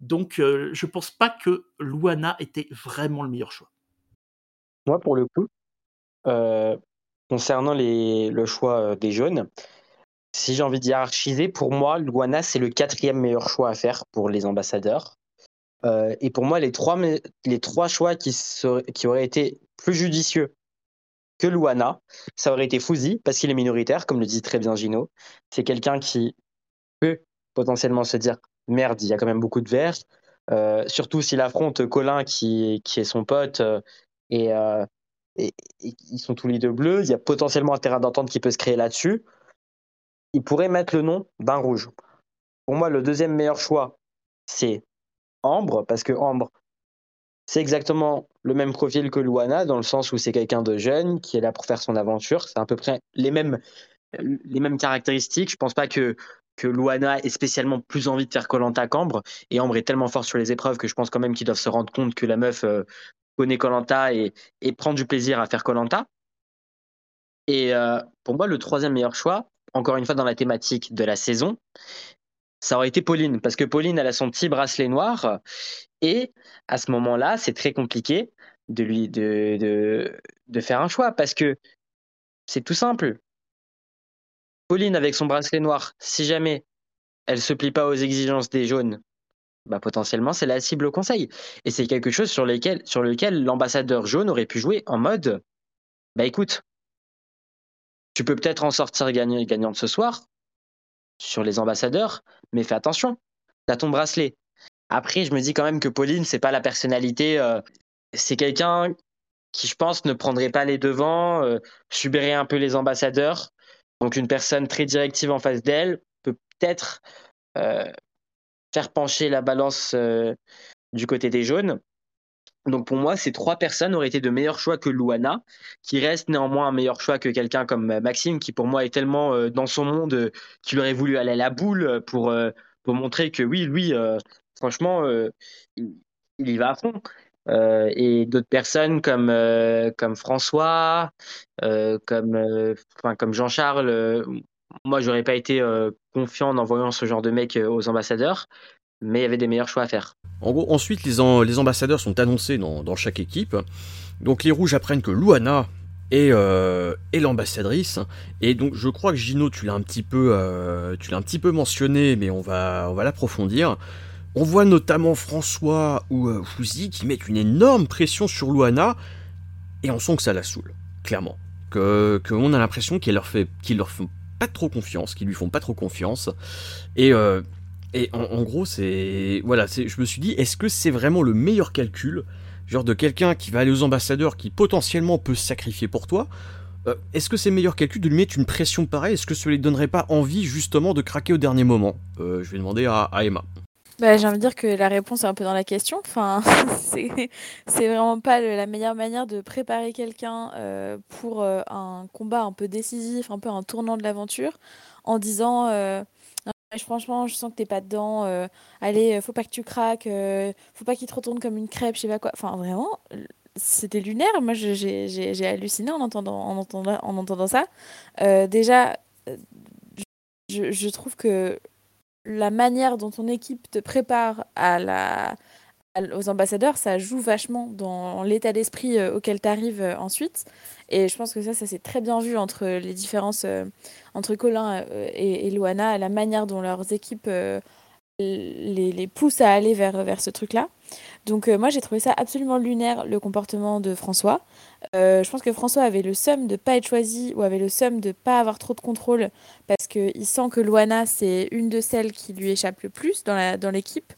Donc, euh, je pense pas que Luana était vraiment le meilleur choix. Moi, pour le coup, euh, concernant le choix euh, des jaunes, si j'ai envie d'y hiérarchiser, pour moi, Luana, c'est le quatrième meilleur choix à faire pour les ambassadeurs. et pour moi, les trois, les trois choix qui, qui auraient été plus judicieux que Luana. Ça aurait été Fouzi, parce qu'il est minoritaire, comme le dit très bien Gino. C'est quelqu'un qui peut potentiellement se dire merde, il y a quand même beaucoup de verts. Euh, surtout s'il affronte Colin, qui, qui est son pote, euh, euh, et, ils sont tous les deux bleus. Il y a potentiellement un terrain d'entente qui peut se créer là-dessus. Il pourrait mettre le nom d'un rouge. Pour moi, le deuxième meilleur choix, c'est Ambre, parce que Ambre, c'est exactement le même profil que Luana, dans le sens où c'est quelqu'un de jeune qui est là pour faire son aventure. C'est à peu près les mêmes, les mêmes caractéristiques. Je pense pas que, que Luana ait spécialement plus envie de faire Colanta qu'Ambre. Et Ambre est tellement fort sur les épreuves que je pense quand même qu'ils doivent se rendre compte que la meuf euh, connaît Colanta et, et prend du plaisir à faire Colanta. Et euh, pour moi, le troisième meilleur choix, encore une fois dans la thématique de la saison, ça aurait été Pauline, parce que Pauline, elle a son petit bracelet noir, et à ce moment-là, c'est très compliqué de lui de, de, faire un choix, parce que c'est tout simple. Pauline, avec son bracelet noir, si jamais elle se plie pas aux exigences des jaunes, bah potentiellement c'est la cible au conseil. Et c'est quelque chose sur, lequel l'ambassadeur jaune aurait pu jouer en mode, bah écoute, tu peux peut-être en sortir gagnant, gagnante ce soir, sur les ambassadeurs, mais fais attention, tu ton bracelet. Après, je me dis quand même que Pauline, c'est pas la personnalité, euh, c'est quelqu'un qui, je pense, ne prendrait pas les devants, euh, subirait un peu les ambassadeurs. Donc, une personne très directive en face d'elle peut peut-être euh, faire pencher la balance du côté des jaunes. Donc pour moi, ces trois personnes auraient été de meilleurs choix que Luana, qui reste néanmoins un meilleur choix que quelqu'un comme euh, Maxime, qui pour moi est tellement euh, dans son monde euh, qu'il aurait voulu aller à la boule pour, pour montrer que oui, lui, franchement, il, y va à fond. et d'autres personnes comme, comme François, comme, comme Jean-Charles, moi, j'aurais pas été confiant en envoyant ce genre de mec aux ambassadeurs mais il y avait des meilleurs choix à faire. En gros, ensuite, les, les ambassadeurs sont annoncés dans, chaque équipe. Donc les rouges apprennent que Luana est, euh, l'ambassadrice. Et donc je crois que Gino, tu l'as un petit peu, euh, un petit peu mentionné, mais on va, on va l'approfondir. On voit notamment François ou euh, Fouzi qui mettent une énorme pression sur Luana, et on sent que ça la saoule, clairement. Que, on a l'impression qu'ils leur fait, pas trop confiance, qu'ils lui font pas trop confiance. Et euh, et en, gros, c'est. Voilà, je me suis dit, est-ce que c'est vraiment le meilleur calcul Genre de quelqu'un qui va aller aux ambassadeurs qui potentiellement peut se sacrifier pour toi euh, Est-ce que c'est le meilleur calcul de lui mettre une pression pareille? Est-ce que ça lui donnerait pas envie justement de craquer au dernier moment? Euh, Je vais demander à, Emma. Bah, j'ai envie de dire que la réponse est un peu dans la question. Enfin, c'est vraiment pas la meilleure manière de préparer quelqu'un euh, pour un combat un peu décisif, un peu un tournant de l'aventure, en disant franchement, je sens que t'es pas dedans. Euh, allez, euh, faut pas que tu craques. Euh, faut pas qu'il te retourne comme une crêpe, je sais pas quoi. Enfin, vraiment, c'était lunaire. Moi, j'ai halluciné en entendant, en entendant, en entendant ça. déjà, je, trouve que la manière dont ton équipe te prépare à la, aux ambassadeurs, ça joue vachement dans l'état d'esprit auquel tu arrives ensuite. Et je pense que ça, ça s'est très bien vu entre les différences euh, entre Colin euh, et, et, Luana, la manière dont leurs équipes euh, les, les pousse à aller vers, vers ce truc-là. Donc moi j'ai trouvé ça absolument lunaire le comportement de François. je pense que François avait le seum de pas être choisi ou avait le seum de pas avoir trop de contrôle parce qu'il sent que Luana c'est une de celles qui lui échappe le plus dans dans l'équipe.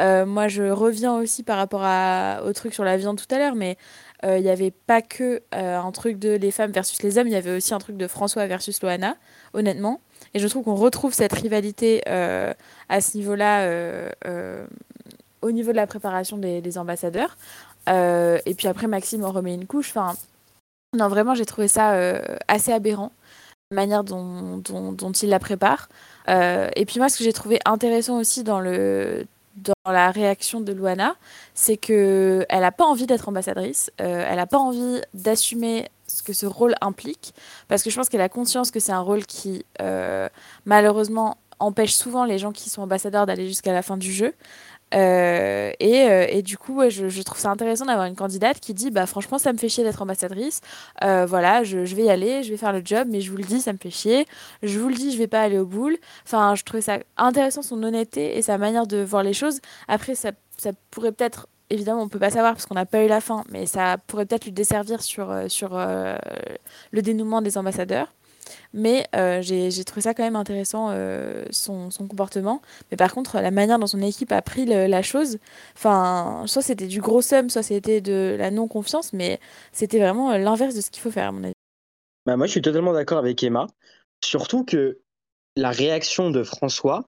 moi je reviens aussi par rapport à, au truc sur la viande tout à l'heure, mais il n'y avait pas que un truc de les femmes versus les hommes, il y avait aussi un truc de François versus Loana, honnêtement. Et je trouve qu'on retrouve cette rivalité à ce niveau-là au niveau de la préparation des, ambassadeurs. Euh, et puis après, Maxime en remet une couche. Enfin, non, vraiment, j'ai trouvé ça euh, assez aberrant, la manière dont, dont, il la prépare. Euh, et puis moi, ce que j'ai trouvé intéressant aussi dans, le, dans la réaction de Luana, c'est qu'elle n'a pas envie d'être ambassadrice, elle n'a pas envie d'assumer ce que ce rôle implique, parce que je pense qu'elle a conscience que c'est un rôle qui, malheureusement, empêche souvent les gens qui sont ambassadeurs d'aller jusqu'à la fin du jeu. Euh, et, euh, et, du coup, je, trouve ça intéressant d'avoir une candidate qui dit bah franchement ça me fait chier d'être ambassadrice. Euh, voilà, je, vais y aller, je vais faire le job, mais je vous le dis, ça me fait chier. Je vous le dis, je vais pas aller au bout. Enfin, je trouvais ça intéressant son honnêteté et sa manière de voir les choses. Après, ça, ça pourrait peut-être évidemment, on peut pas savoir parce qu'on n'a pas eu la fin, mais ça pourrait peut-être lui desservir sur, sur le dénouement des ambassadeurs. Mais euh, j'ai trouvé ça quand même intéressant, euh, son, comportement. Mais par contre, la manière dont son équipe a pris la chose, soit c'était du gros somme, soit c'était de la non-confiance, mais c'était vraiment euh, l'inverse de ce qu'il faut faire, à mon avis. Bah moi, je suis totalement d'accord avec Emma. Surtout que la réaction de François,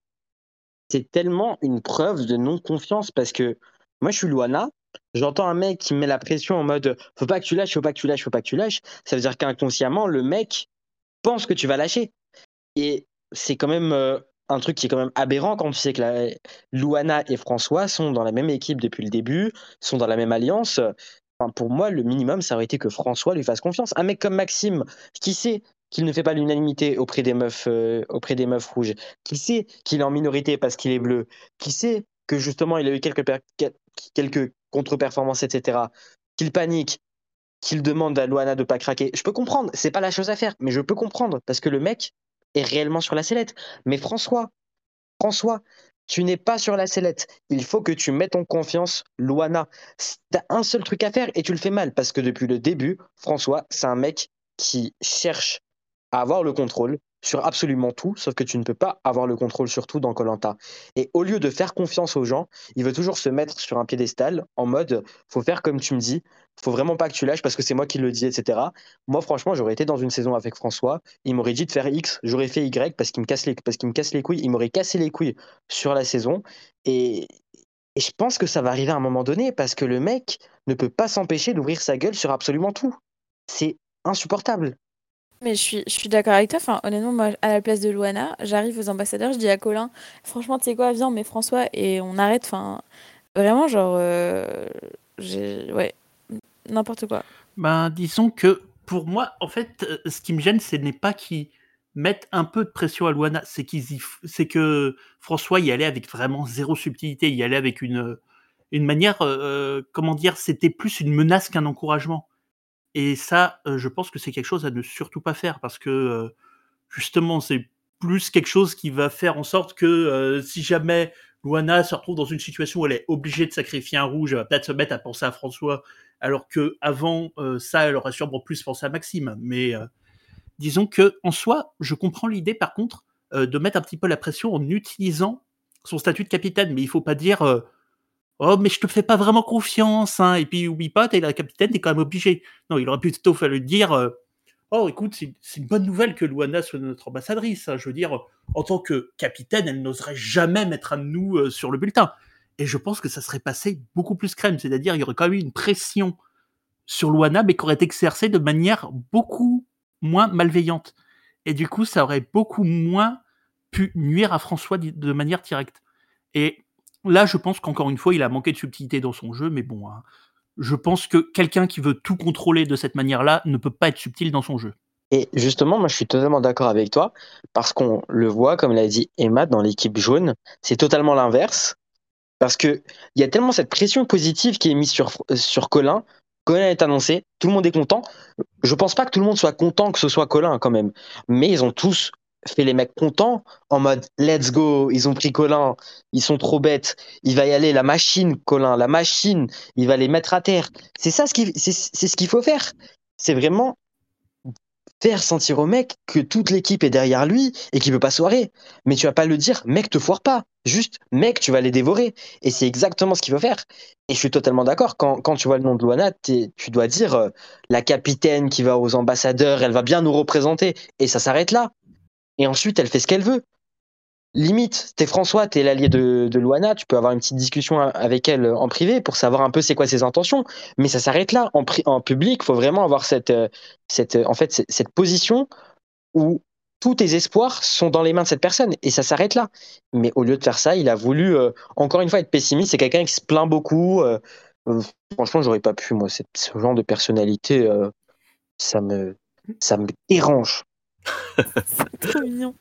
c'est tellement une preuve de non-confiance parce que moi, je suis Luana. J'entends un mec qui met la pression en mode faut pas que tu lâches, faut pas que tu lâches, faut pas que tu lâches. Ça veut dire qu'inconsciemment, le mec, pense que tu vas lâcher. Et c'est quand même euh, un truc qui est quand même aberrant quand tu sais que la, Luana et François sont dans la même équipe depuis le début, sont dans la même alliance. Enfin, pour moi, le minimum, ça aurait été que François lui fasse confiance. Un mec comme Maxime, qui sait qu'il ne fait pas l'unanimité auprès des meufs, euh, auprès des meufs rouges, qui sait qu'il est en minorité parce qu'il est bleu, qui sait que justement il a eu quelques, quelques contre-performances, etc., qu'il panique, qu'il demande à Luana de pas craquer. Je peux comprendre, c'est pas la chose à faire, mais je peux comprendre parce que le mec est réellement sur la sellette. Mais François, François, tu n'es pas sur la sellette. Il faut que tu mettes en confiance Luana. T'as un seul truc à faire et tu le fais mal parce que depuis le début, François, c'est un mec qui cherche à avoir le contrôle, sur absolument tout, sauf que tu ne peux pas avoir le contrôle sur tout dans Colanta. Et au lieu de faire confiance aux gens, il veut toujours se mettre sur un piédestal en mode faut faire comme tu me dis, faut vraiment pas que tu lâches parce que c'est moi qui le dis, etc. Moi, franchement, j'aurais été dans une saison avec François, il m'aurait dit de faire X, j'aurais fait Y parce qu'il me casse les parce qu'il me casse les couilles, il m'aurait cassé les couilles sur la saison et et je pense que ça va arriver à un moment donné parce que le mec ne peut pas s'empêcher d'ouvrir sa gueule sur absolument tout. C'est insupportable. Mais je suis, je suis d'accord avec toi. Enfin, honnêtement, moi, à la place de Luana, j'arrive aux ambassadeurs, je dis à Colin, franchement, tu sais quoi, viens, mais François, et on arrête. Enfin, vraiment, genre, euh, ouais, n'importe quoi. Ben, disons que pour moi, en fait, euh, ce qui me gêne, ce n'est pas qu'ils mettent un peu de pression à Luana, c'est qu'ils que François y allait avec vraiment zéro subtilité, il y allait avec une, une manière, euh, comment dire, c'était plus une menace qu'un encouragement. Et ça, je pense que c'est quelque chose à ne surtout pas faire parce que justement, c'est plus quelque chose qui va faire en sorte que si jamais Luana se retrouve dans une situation où elle est obligée de sacrifier un rouge, elle va peut-être se mettre à penser à François, alors que avant ça, elle aurait sûrement plus pensé à Maxime. Mais disons que en soi, je comprends l'idée par contre de mettre un petit peu la pression en utilisant son statut de capitaine, mais il faut pas dire Oh, mais je te fais pas vraiment confiance, hein. Et puis, oublie pas, t'es la capitaine, t'es quand même obligé. Non, il aurait plutôt fallu dire euh, Oh, écoute, c'est une bonne nouvelle que Luana soit notre ambassadrice. Hein. Je veux dire, en tant que capitaine, elle n'oserait jamais mettre de nous euh, sur le bulletin. Et je pense que ça serait passé beaucoup plus crème. C'est-à-dire, il y aurait quand même eu une pression sur Luana, mais qui aurait été exercée de manière beaucoup moins malveillante. Et du coup, ça aurait beaucoup moins pu nuire à François de manière directe. Et Là, je pense qu'encore une fois, il a manqué de subtilité dans son jeu, mais bon, hein, je pense que quelqu'un qui veut tout contrôler de cette manière-là ne peut pas être subtil dans son jeu. Et justement, moi, je suis totalement d'accord avec toi, parce qu'on le voit, comme l'a dit Emma, dans l'équipe jaune, c'est totalement l'inverse, parce qu'il y a tellement cette pression positive qui est mise sur, sur Colin. Colin est annoncé, tout le monde est content. Je pense pas que tout le monde soit content que ce soit Colin quand même, mais ils ont tous fait les mecs contents en mode let's go, ils ont pris Colin, ils sont trop bêtes, il va y aller la machine Colin, la machine, il va les mettre à terre. C'est ça ce qu'il c'est ce qu'il faut faire. C'est vraiment faire sentir au mec que toute l'équipe est derrière lui et qu'il peut pas soirer. Mais tu vas pas le dire, mec, te foire pas. Juste, mec, tu vas les dévorer. Et c'est exactement ce qu'il faut faire. Et je suis totalement d'accord. Quand, quand tu vois le nom de Luana, tu dois dire euh, la capitaine qui va aux ambassadeurs, elle va bien nous représenter. Et ça s'arrête là. Et ensuite, elle fait ce qu'elle veut. Limite, t'es François, t'es l'allié de, de Luana, tu peux avoir une petite discussion avec elle en privé pour savoir un peu c'est quoi ses intentions. Mais ça s'arrête là. En, en public, faut vraiment avoir cette, euh, cette, euh, en fait, cette- position où tous tes espoirs sont dans les mains de cette personne et ça s'arrête là. Mais au lieu de faire ça, il a voulu euh, encore une fois être pessimiste. C'est quelqu'un qui se plaint beaucoup. euh, euh, franchement, j'aurais pas pu moi. ce genre de personnalité, euh, ça me, ça me dérange. C'est trop mignon.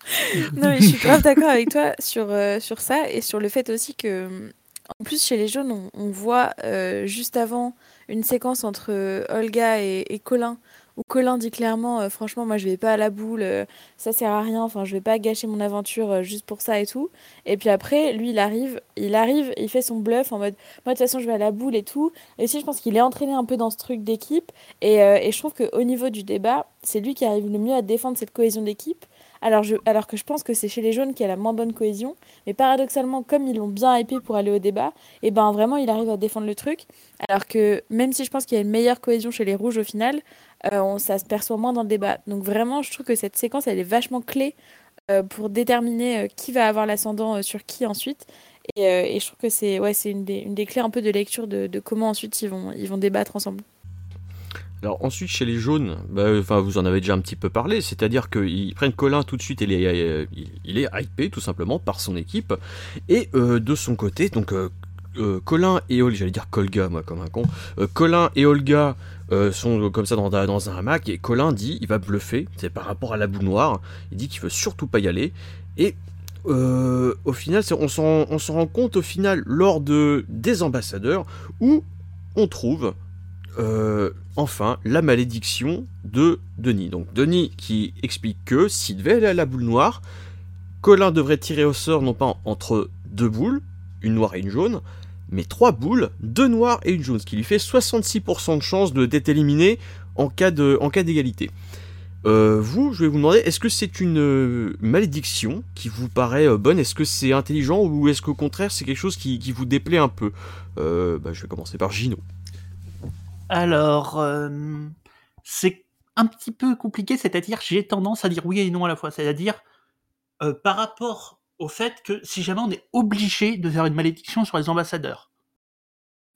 Non, mais je suis grave d'accord avec toi sur, euh, sur ça et sur le fait aussi que, en plus, chez les jaunes, on, on voit euh, juste avant une séquence entre euh, Olga et, et Colin où Colin dit clairement euh, Franchement, moi je vais pas à la boule, euh, ça sert à rien, enfin, je vais pas gâcher mon aventure euh, juste pour ça et tout. Et puis après, lui, il arrive, il arrive, il fait son bluff en mode Moi, de toute façon, je vais à la boule et tout. Et aussi, je pense qu'il est entraîné un peu dans ce truc d'équipe. Et, euh, et je trouve qu'au niveau du débat, c'est lui qui arrive le mieux à défendre cette cohésion d'équipe. Alors, je, alors que je pense que c'est chez les jaunes qu'il y a la moins bonne cohésion. Mais paradoxalement, comme ils l'ont bien hypé pour aller au débat, et ben vraiment, il arrive à défendre le truc. Alors que même si je pense qu'il y a une meilleure cohésion chez les rouges au final, euh, on- ça se perçoit moins dans le débat. Donc vraiment, je trouve que cette séquence, elle est vachement clé euh, pour déterminer euh, qui va avoir l'ascendant sur qui ensuite. Et, et je trouve que c'est ouais, une des, une des clés un peu de lecture de, comment ensuite ils vont, ils vont débattre ensemble. Alors ensuite chez les jaunes, bah, enfin vous en avez déjà un petit peu parlé, c'est-à-dire qu'ils prennent Colin tout de suite, euh, il- est hypé tout simplement par son équipe, et de son côté, donc Colin et Olga, j'allais dire Colga moi comme un con, Colin et Olga euh, sont comme ça dans, dans un hamac, et Colin dit, il va bluffer, c'est par rapport à la boule noire, il dit qu'il veut surtout pas y aller, et euh, au final, on s'en rend compte au final lors de, des ambassadeurs, où on trouve euh, enfin la malédiction de Denis. Donc Denis qui explique que s'il devait aller à la boule noire, Colin devrait tirer au sort non pas entre deux boules, une noire et une jaune, mais trois boules, deux noires et une jaune, ce qui lui fait 66% de chance d'être éliminé en cas d'égalité. Euh, vous, je vais vous demander, est-ce que c'est une euh, malédiction qui vous paraît euh, bonne? Est-ce que c'est intelligent ou est-ce qu'au contraire c'est quelque chose qui, vous déplaît un peu? Bah, Je vais commencer par Gino. Alors, c'est un petit peu compliqué, c'est-à-dire j'ai tendance à dire oui et non à la fois. C'est-à-dire par rapport au fait que si jamais on est obligé de faire une malédiction sur les ambassadeurs,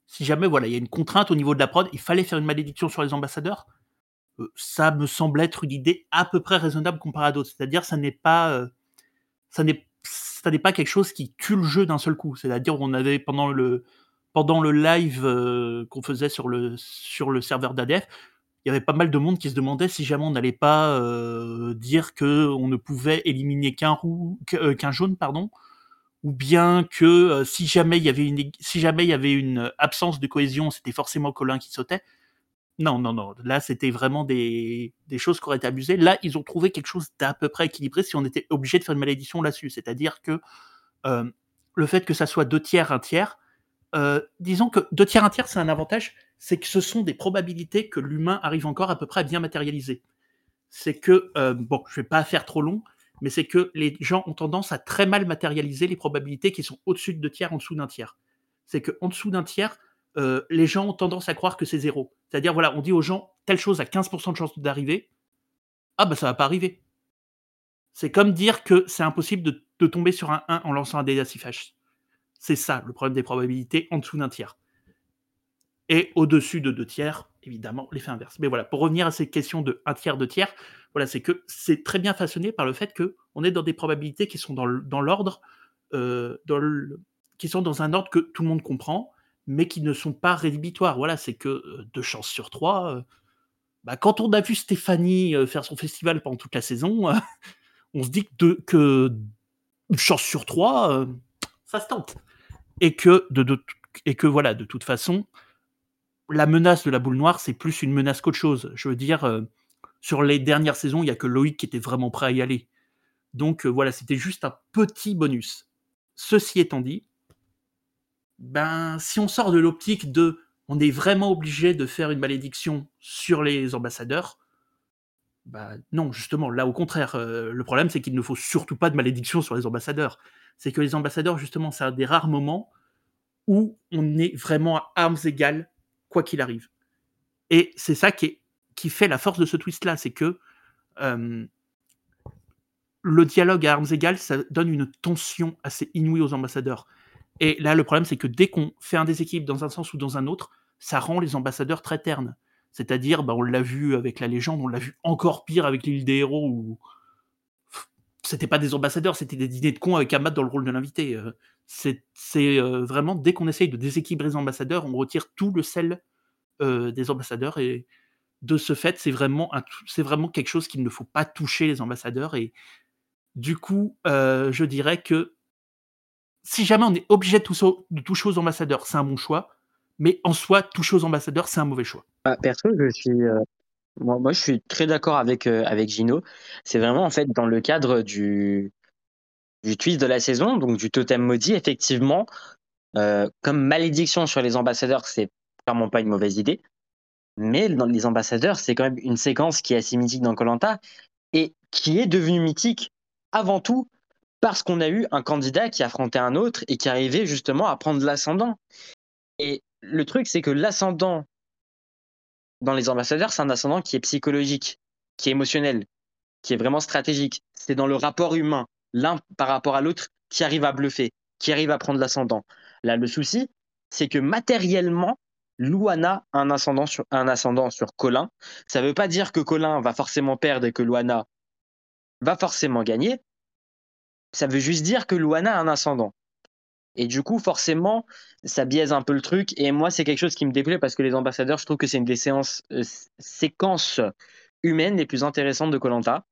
si jamais voilà, il y a une contrainte au niveau de la prod, il fallait faire une malédiction sur les ambassadeurs, euh, ça me semble être une idée à peu près raisonnable comparé à d'autres. C'est-à-dire ça n'est pas euh, ça n'est ça n'est pas quelque chose qui tue le jeu d'un seul coup. C'est-à-dire on avait pendant le pendant le live euh, qu'on faisait sur le sur le serveur d'ADF, il y avait pas mal de monde qui se demandait si jamais on n'allait pas euh, dire que on ne pouvait éliminer qu'un euh, qu'un jaune pardon ou bien que euh, si jamais il y avait une si jamais il y avait une absence de cohésion, c'était forcément Colin qui sautait. Non, non, non. Là, c'était vraiment des, des choses qui auraient été abusées. Là, ils ont trouvé quelque chose d'à peu près équilibré si on était obligé de faire une malédiction là-dessus. C'est-à-dire que le fait que ça soit deux tiers, un tiers, disons que deux tiers, un tiers, c'est un avantage, c'est que ce sont des probabilités que l'humain arrive encore à peu près à bien matérialiser. C'est que, euh, bon, je vais pas faire trop long, mais c'est que les gens ont tendance à très mal matérialiser les probabilités qui sont au-dessus de deux tiers, en dessous d'un tiers. C'est que en dessous d'un tiers, euh, les gens ont tendance à croire que c'est zéro. C'est-à-dire, voilà, on dit aux gens, telle chose a 15% de chance d'arriver, ah bah ça va pas arriver. C'est comme dire que c'est impossible de, tomber sur un 1 en lançant un dé à 6 flèches. C'est ça le problème des probabilités en dessous d'un tiers. Et au-dessus de deux tiers, évidemment, l'effet inverse. Mais voilà, pour revenir à cette question de un tiers, deux tiers, voilà, c'est que c'est très bien façonné par le fait que on est dans des probabilités qui sont dans l'ordre, euh, qui sont dans un ordre que tout le monde comprend, mais qui ne sont pas rédhibitoires. Voilà, c'est que euh, deux chances sur trois. euh, bah, quand on a vu Stéphanie euh, faire son festival pendant toute la saison, on se dit que, deux- que une chance sur trois, ça se tente. Et que, de, de- et que voilà, de toute façon, la menace de la boule noire, c'est plus une menace qu'autre chose. Je veux dire, euh, sur les dernières saisons, il y a que Loïc qui était vraiment prêt à y aller. Donc voilà, c'était juste un petit bonus. Ceci étant dit, ben si on sort de l'optique de on est vraiment obligé de faire une malédiction sur les ambassadeurs, bah non, justement, là au contraire, le problème c'est qu'il ne faut surtout pas de malédiction sur les ambassadeurs. C'est que les ambassadeurs, justement, c'est un des rares moments où on est vraiment à armes égales, quoi qu'il arrive. Et c'est ça qui, fait la force de ce twist-là, c'est que le dialogue à armes égales, ça donne une tension assez inouïe aux ambassadeurs. Et là, le problème, c'est que dès qu'on fait un déséquilibre dans un sens ou dans un autre, ça rend les ambassadeurs très ternes. C'est-à-dire, bah, on l'a vu avec la légende, on l'a vu encore pire avec l'île des héros c'était pas des ambassadeurs, c'était des dîners de cons avec Amat dans le rôle de l'invité. Euh. C'est euh, vraiment, dès qu'on essaye de déséquilibrer les ambassadeurs, on retire tout le sel euh, des ambassadeurs et de ce fait, c'est vraiment, vraiment quelque chose qu'il ne faut pas toucher les ambassadeurs et du coup, je dirais que si jamais on est obligé de toucher aux ambassadeurs, c'est un bon choix mais en soi, toucher aux ambassadeurs, c'est un mauvais choix. Bah, perso, je suis, euh, moi, je suis très d'accord avec, euh, avec Gino. C'est vraiment en fait dans le cadre du, du twist de la saison, donc du totem maudit, effectivement, euh, comme malédiction sur les ambassadeurs, c'est clairement pas une mauvaise idée. Mais dans les ambassadeurs, c'est quand même une séquence qui est assez mythique dans Colanta et qui est devenue mythique avant tout parce qu'on a eu un candidat qui affrontait un autre et qui arrivait justement à prendre l'ascendant. Et le truc, c'est que l'ascendant dans les ambassadeurs, c'est un ascendant qui est psychologique, qui est émotionnel, qui est vraiment stratégique. C'est dans le rapport humain, l'un par rapport à l'autre, qui arrive à bluffer, qui arrive à prendre l'ascendant. Là, le souci, c'est que matériellement, Luana a un ascendant sur, Colin. Ça ne veut pas dire que Colin va forcément perdre et que Luana va forcément gagner. Ça veut juste dire que Luana a un ascendant. Et du coup, forcément, ça biaise un peu le truc. Et moi, c'est quelque chose qui me déplaît parce que les ambassadeurs, je trouve que c'est une des séances, euh, séquences humaines les plus intéressantes de Colanta.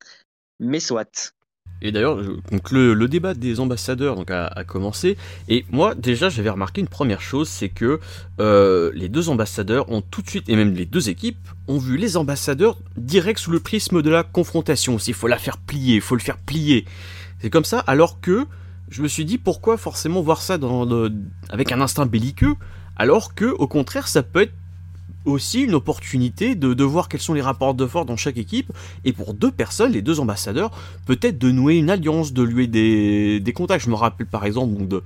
Mais soit. Et d'ailleurs, donc le, débat des ambassadeurs donc a, commencé. Et moi, déjà, j'avais remarqué une première chose, c'est que euh, les deux ambassadeurs ont tout de suite, et même les deux équipes, ont vu les ambassadeurs direct sous le prisme de la confrontation. Il faut la faire plier, il faut le faire plier. C'est comme ça, alors que je me suis dit pourquoi forcément voir ça avec un instinct belliqueux, alors que au contraire ça peut être aussi une opportunité de, voir quels sont les rapports de force dans chaque équipe, et pour deux personnes, les deux ambassadeurs, peut-être de nouer une alliance, de lui des, des contacts. Je me rappelle par exemple, de,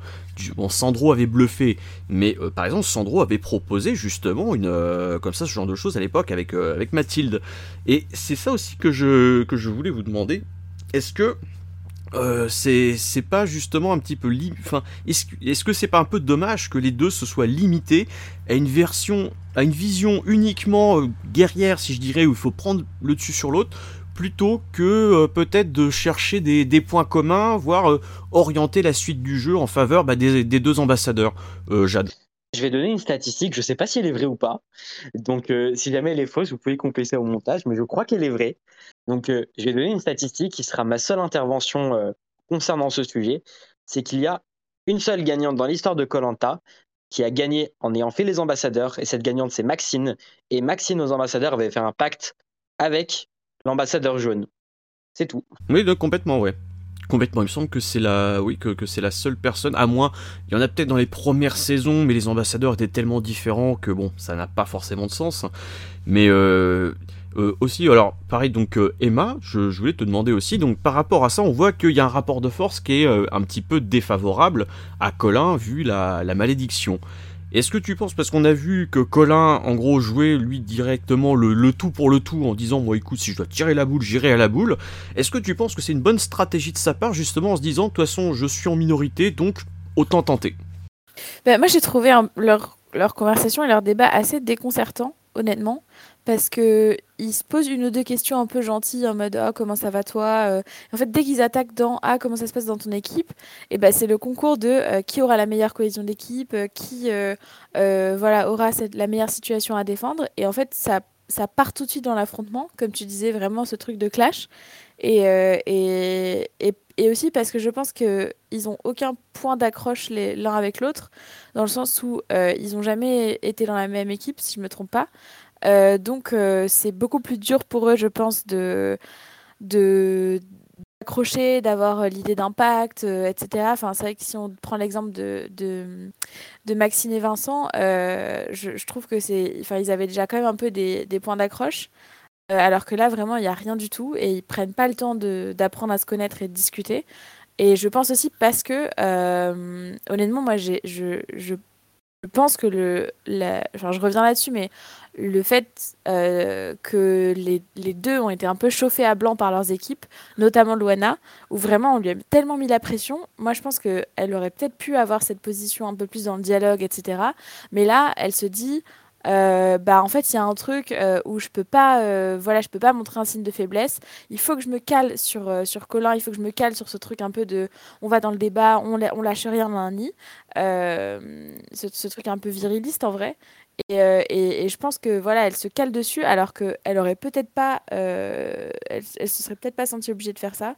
bon, Sandro avait bluffé, mais euh, par exemple Sandro avait proposé justement une, euh, comme ça ce genre de choses à l'époque avec, euh, avec Mathilde. Et c'est ça aussi que je, que je voulais vous demander. Est-ce que euh, c'est pas justement un petit peu enfin est-ce que c'est pas un peu dommage que les deux se soient limités à une version à une vision uniquement euh, guerrière si je dirais où il faut prendre le dessus sur l'autre plutôt que euh, peut-être de chercher des, points communs voire orienter la suite du jeu en faveur bah, des, deux ambassadeurs Jade? Je vais donner une statistique, je ne sais pas si elle est vraie ou pas. Donc, si jamais elle est fausse, vous pouvez compléter au montage, mais je crois qu'elle est vraie. Donc, euh, je vais donner une statistique qui sera ma seule intervention euh, concernant ce sujet. C'est qu'il y a une seule gagnante dans l'histoire de Colanta qui a gagné en ayant fait les ambassadeurs. Et cette gagnante, c'est Maxine. Et Maxine, aux ambassadeurs, avait fait un pacte avec l'ambassadeur jaune. C'est tout. Oui, complètement, ouais. Complètement. Il me semble que c'est la, oui, que, la seule personne. À moins, il y en a peut-être dans les premières saisons, mais les ambassadeurs étaient tellement différents que bon, ça n'a pas forcément de sens. Mais euh, euh, aussi, alors pareil, donc euh, Emma, je, voulais te demander aussi, donc par rapport à ça, on voit qu'il y a un rapport de force qui est euh, un petit peu défavorable à Colin vu la, malédiction. Est-ce que tu penses, parce qu'on a vu que Colin, en gros, jouait lui directement le, tout pour le tout en disant, moi écoute, si je dois tirer la boule, j'irai à la boule, est-ce que tu penses que c'est une bonne stratégie de sa part, justement, en se disant, de toute façon, je suis en minorité, donc autant tenter? Ben, Moi, j'ai trouvé leur, leur conversation et leur débat assez déconcertant, honnêtement parce que ils se posent une ou deux questions un peu gentilles en mode ah comment ça va toi euh. en fait dès qu'ils attaquent dans ah comment ça se passe dans ton équipe et ben c'est le concours de euh, qui aura la meilleure cohésion d'équipe euh, qui voilà aura cette, la meilleure situation à défendre. Et en fait ça ça part tout de suite dans l'affrontement comme tu disais vraiment ce truc de clash. Et, et, et, et aussi parce que je pense que ils ont aucun point d'accroche l'un avec l'autre dans le sens où ils ont jamais été dans la même équipe si je me trompe pas euh, donc euh, c'est beaucoup plus dur pour eux, je pense, de, accroché, d'avoir l'idée d'impact, etc. Enfin, c'est vrai que si on prend l'exemple de, de, Maxime et Vincent, je, trouve que c'est, enfin, ils avaient déjà quand même un peu des, des points d'accroche. alors que là, vraiment, il n'y a rien du tout et ils prennent pas le temps d'apprendre à se connaître et de discuter. Et je pense aussi parce que, honnêtement, moi, je, je je pense que le. Je reviens là-dessus, mais le fait euh, que les, les, deux ont été un peu chauffés à blanc par leurs équipes, notamment Luana, où vraiment on lui a tellement mis la pression. Moi, je pense qu'elle aurait peut-être pu avoir cette position un peu plus dans le dialogue, etc. Mais là, elle se dit euh, bah en fait il y a un truc euh, où je peux pas euh, voilà je peux pas montrer un signe de faiblesse. Il faut que je me cale sur sur Colin il faut que je me cale sur ce truc un peu de on va dans le débat on, on lâche rien d'un nid ce, truc un peu viriliste en vrai. Et, je pense que voilà elle se cale dessus alors que elle aurait peut-être pas elle se serait peut-être pas sentie obligée de faire ça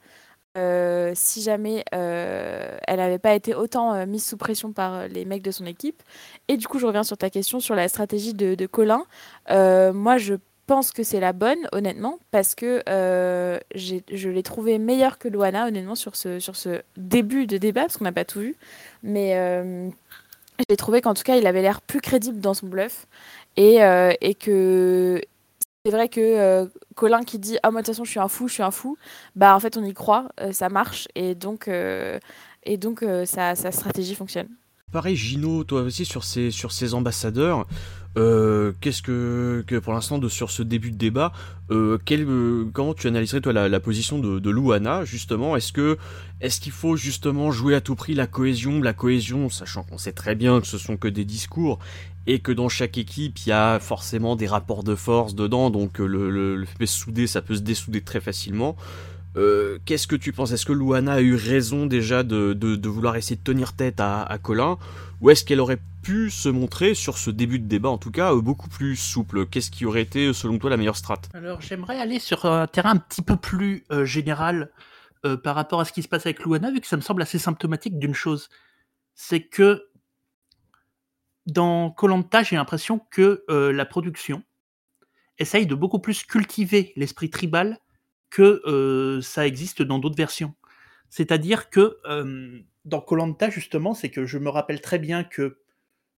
euh, si jamais euh, elle n'avait pas été autant euh, mise sous pression par les mecs de son équipe. Et du coup, je reviens sur ta question sur la stratégie de, Colin. moi, je pense que c'est la bonne, honnêtement, parce que je l'ai trouvé meilleure que Luana, honnêtement, sur ce, sur ce début de débat, parce qu'on n'a pas tout vu. Mais j'ai trouvé qu'en tout cas, il avait l'air plus crédible dans son bluff. Et, et que c'est vrai que euh, Colin qui dit ah moi de toute façon je suis un fou, je suis un fou, bah en fait on y croit, euh, ça marche et donc euh, sa, stratégie fonctionne. Pareil Gino, toi aussi sur ces sur ces ambassadeurs, qu'est-ce que, pour l'instant de sur ce début de débat, quel, comment tu analyserais toi la, la position de, de Louana justement? Est-ce que est-ce qu'il faut justement jouer à tout prix la cohésion, la cohésion, sachant qu'on sait très bien que ce sont que des discours et que dans chaque équipe il y a forcément des rapports de force dedans, donc euh, le, le, le souder ça peut se dessouder très facilement. Euh, Qu'est-ce que tu penses? Est-ce que Luana a eu raison déjà de, vouloir essayer de tenir tête à, Colin? Ou est-ce qu'elle aurait pu se montrer, sur ce début de débat en tout cas, euh, beaucoup plus souple? Qu'est-ce qui aurait été selon toi la meilleure strate Alors j'aimerais aller sur un terrain un petit peu plus euh, général euh, par rapport à ce qui se passe avec Luana, vu que ça me semble assez symptomatique d'une chose. C'est que dans Colanta, j'ai l'impression que euh, la production essaye de beaucoup plus cultiver l'esprit tribal que ça existe dans d'autres versions. C'est-à-dire que dans Colanta, justement, c'est que je me rappelle très bien que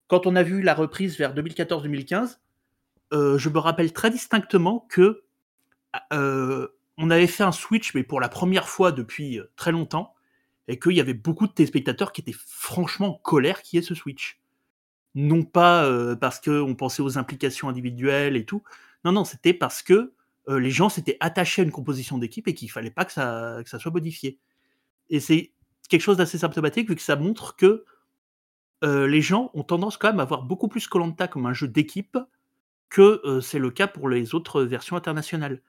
quand on a vu la reprise vers 2014-2015, je me rappelle très distinctement que on avait fait un switch, mais pour la première fois depuis très longtemps, et qu'il y avait beaucoup de téléspectateurs qui étaient franchement en colère qu'il y ait ce switch non pas euh, parce qu'on pensait aux implications individuelles et tout. Non, non, c'était parce que euh, les gens s'étaient attachés à une composition d'équipe et qu'il fallait pas que ça, que ça soit modifié. Et c'est quelque chose d'assez symptomatique vu que ça montre que euh, les gens ont tendance quand même à voir beaucoup plus Colanta comme un jeu d'équipe que c'est le cas pour les autres versions internationales.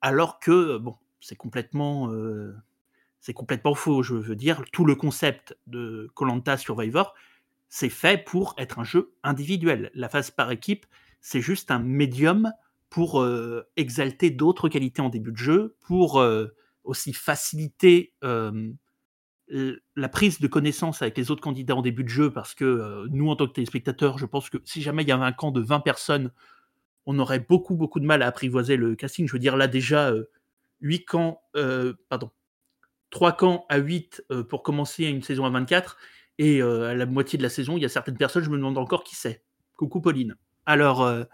Alors que, bon, c'est complètement, c'est complètement faux. Je veux dire, tout le concept de Colanta Survivor, c'est fait pour être un jeu individuel. La phase par équipe, c'est juste un médium pour euh, exalter d'autres qualités en début de jeu, pour euh, aussi faciliter euh, la prise de connaissance avec les autres candidats en début de jeu, parce que nous, en tant que téléspectateurs, je pense que si jamais il y avait un camp de 20 personnes, on aurait beaucoup, beaucoup de mal à apprivoiser le casting. Je veux dire, là déjà, 8 camps, pardon, 3 camps à 8 pour commencer une saison à 24, et à la moitié de la saison, il y a certaines personnes, je me demande encore qui c'est. Coucou Pauline. Alors,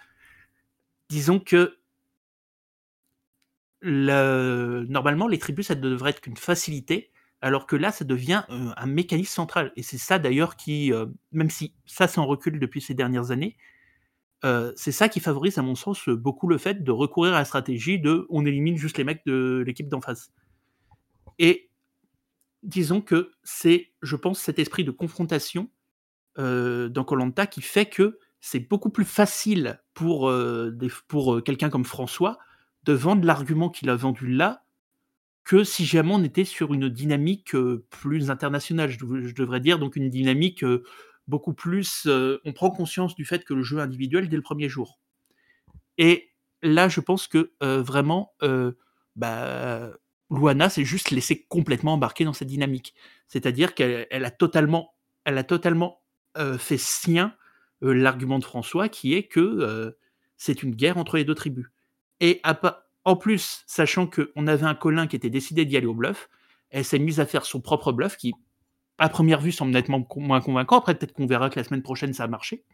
disons que normalement, les tribus, ça devrait être qu'une facilité, alors que là, ça devient euh, un mécanisme central. Et c'est ça d'ailleurs qui, même si ça s'en recule depuis ces dernières années, c'est ça qui favorise, à mon sens, beaucoup le fait de recourir à la stratégie de on élimine juste les mecs de l'équipe d'en face. Et disons que c'est, je pense, cet esprit de confrontation euh, dans Colanta qui fait que c'est beaucoup plus facile pour, euh, pour euh, quelqu'un comme François de vendre l'argument qu'il a vendu là que si jamais on était sur une dynamique plus internationale, je, devrais dire, donc une dynamique beaucoup plus... on prend conscience du fait que le jeu est individuel dès le premier jour. Et là, je pense que vraiment, bah, Luana s'est juste laissée complètement embarquer dans cette dynamique. C'est-à-dire qu'elle a totalement, elle a totalement euh, fait sien euh, l'argument de François qui est que euh, c'est une guerre entre les deux tribus. Et en plus, sachant qu'on avait un Colin qui était décidé d'y aller au bluff, elle s'est mise à faire son propre bluff qui, à première vue, semble nettement moins convaincant. Après, peut-être qu'on verra que la semaine prochaine, ça a marché.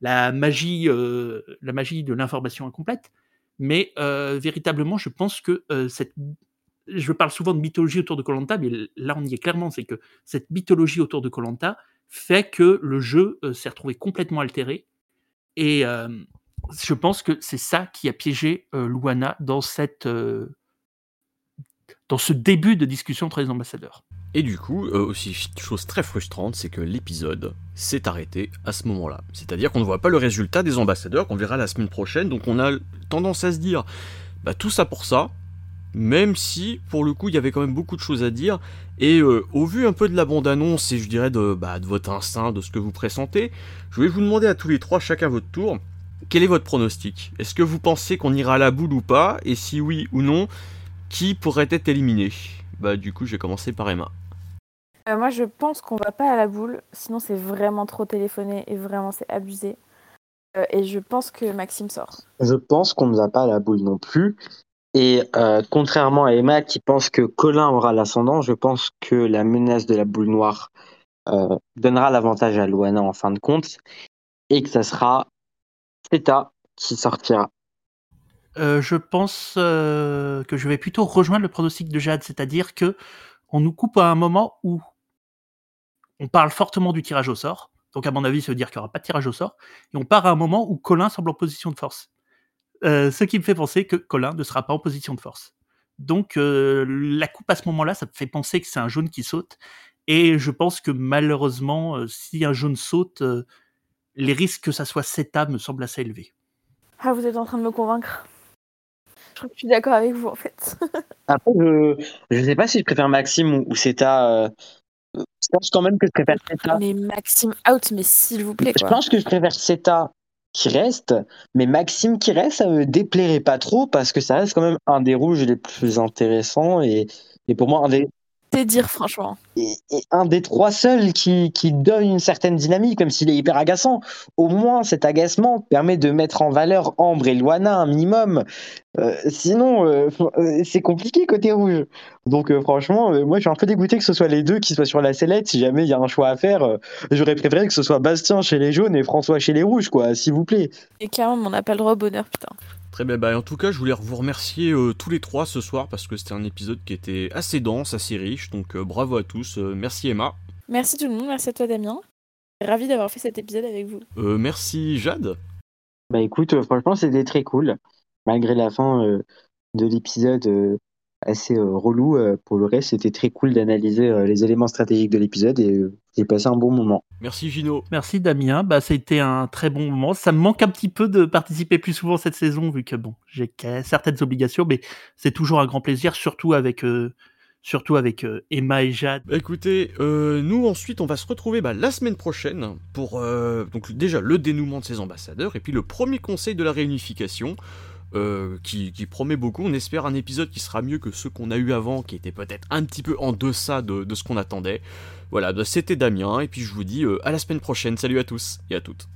La magie, euh, la magie de l'information incomplète. Mais euh, véritablement, je pense que euh, cette. Je parle souvent de mythologie autour de Colanta, mais là, on y est clairement. C'est que cette mythologie autour de Colanta fait que le jeu s'est retrouvé complètement altéré. Et je pense que c'est ça qui a piégé Luana dans cette dans ce début de discussion entre les ambassadeurs. Et du coup, euh, aussi chose très frustrante, c'est que l'épisode s'est arrêté à ce moment-là. C'est-à-dire qu'on ne voit pas le résultat des ambassadeurs, qu'on verra la semaine prochaine, donc on a tendance à se dire, bah tout ça pour ça, même si pour le coup il y avait quand même beaucoup de choses à dire, et euh, au vu un peu de la bande-annonce et je dirais de, bah, de votre instinct, de ce que vous pressentez, je vais vous demander à tous les trois, chacun votre tour, quel est votre pronostic? Est-ce que vous pensez qu'on ira à la boule ou pas? Et si oui ou non, qui pourrait être éliminé? Bah du coup je vais commencer par Emma. Euh, moi, je pense qu'on va pas à la boule, sinon c'est vraiment trop téléphoné et vraiment c'est abusé. Euh, et je pense que Maxime sort. Je pense qu'on ne va pas à la boule non plus. Et euh, contrairement à Emma qui pense que Colin aura l'ascendant, je pense que la menace de la boule noire donnera l'avantage à Luana en fin de compte et que ça sera Theta qui sortira. je pense que je vais plutôt rejoindre le pronostic de Jade, c'est-à-dire que on nous coupe à un moment où on parle fortement du tirage au sort. Donc, à mon avis, ça veut dire qu'il n'y aura pas de tirage au sort. Et on part à un moment où Colin semble en position de force. Euh, ce qui me fait penser que Colin ne sera pas en position de force. Donc, euh, la coupe à ce moment-là, ça me fait penser que c'est un jaune qui saute. Et je pense que malheureusement, euh, si un jaune saute, les risques que ça soit CETA me semblent assez élevés. Ah, vous êtes en train de me convaincre. Je crois que je suis d'accord avec vous, en fait. Après, je ne sais pas si je préfère Maxime ou, ou CETA. Je pense quand même que je préfère CETA. Mais Maxime out, mais s'il vous plaît. Je pense que je préfère CETA qui reste, mais Maxime qui reste, ça me déplairait pas trop parce que ça reste quand même un des rouges les plus intéressants et, et pour moi un des, c'est dire, franchement. Et, un des trois seuls qui, qui donne une certaine dynamique, même s'il est hyper agaçant. Au moins, cet agacement permet de mettre en valeur Ambre et Luana un minimum. Euh, sinon, euh, euh, c'est compliqué côté rouge. Donc, franchement, moi, je suis un peu dégoûté que ce soit les deux qui soient sur la sellette. Si jamais il y a un choix à faire, j'aurais préféré que ce soit Bastien chez les jaunes et François chez les rouges, quoi, s'il vous plaît. Et clairement, on n'a pas le droit au bonheur, putain. Très bien, bah, en tout cas, je voulais vous remercier euh, tous les trois ce soir parce que c'était un épisode qui était assez dense, assez riche. Donc euh, bravo à tous. Euh, merci Emma. Merci tout le monde, merci à toi Damien. Ravi d'avoir fait cet épisode avec vous. merci Jade. Bah écoute, franchement, c'était très cool. Malgré la fin de l'épisode assez euh, relou. Euh, pour le reste, c'était très cool d'analyser euh, les éléments stratégiques de l'épisode et j'ai passé un bon moment. Merci Gino. Merci Damien. Bah, ça a été un très bon moment. Ça me manque un petit peu de participer plus souvent cette saison, vu que bon, j'ai certaines obligations, mais c'est toujours un grand plaisir, surtout avec. surtout avec Emma et Jade. Bah, écoutez, nous ensuite on va se retrouver bah, la semaine prochaine pour donc déjà le dénouement de ces ambassadeurs et puis le premier conseil de la réunification. Euh, qui, promet beaucoup. On espère un épisode qui sera mieux que ceux qu'on a eu avant, qui était peut-être un petit peu en deçà de, ce qu'on attendait. Voilà, bah, c'était Damien, et puis je vous dis euh, à la semaine prochaine. Salut à tous et à toutes.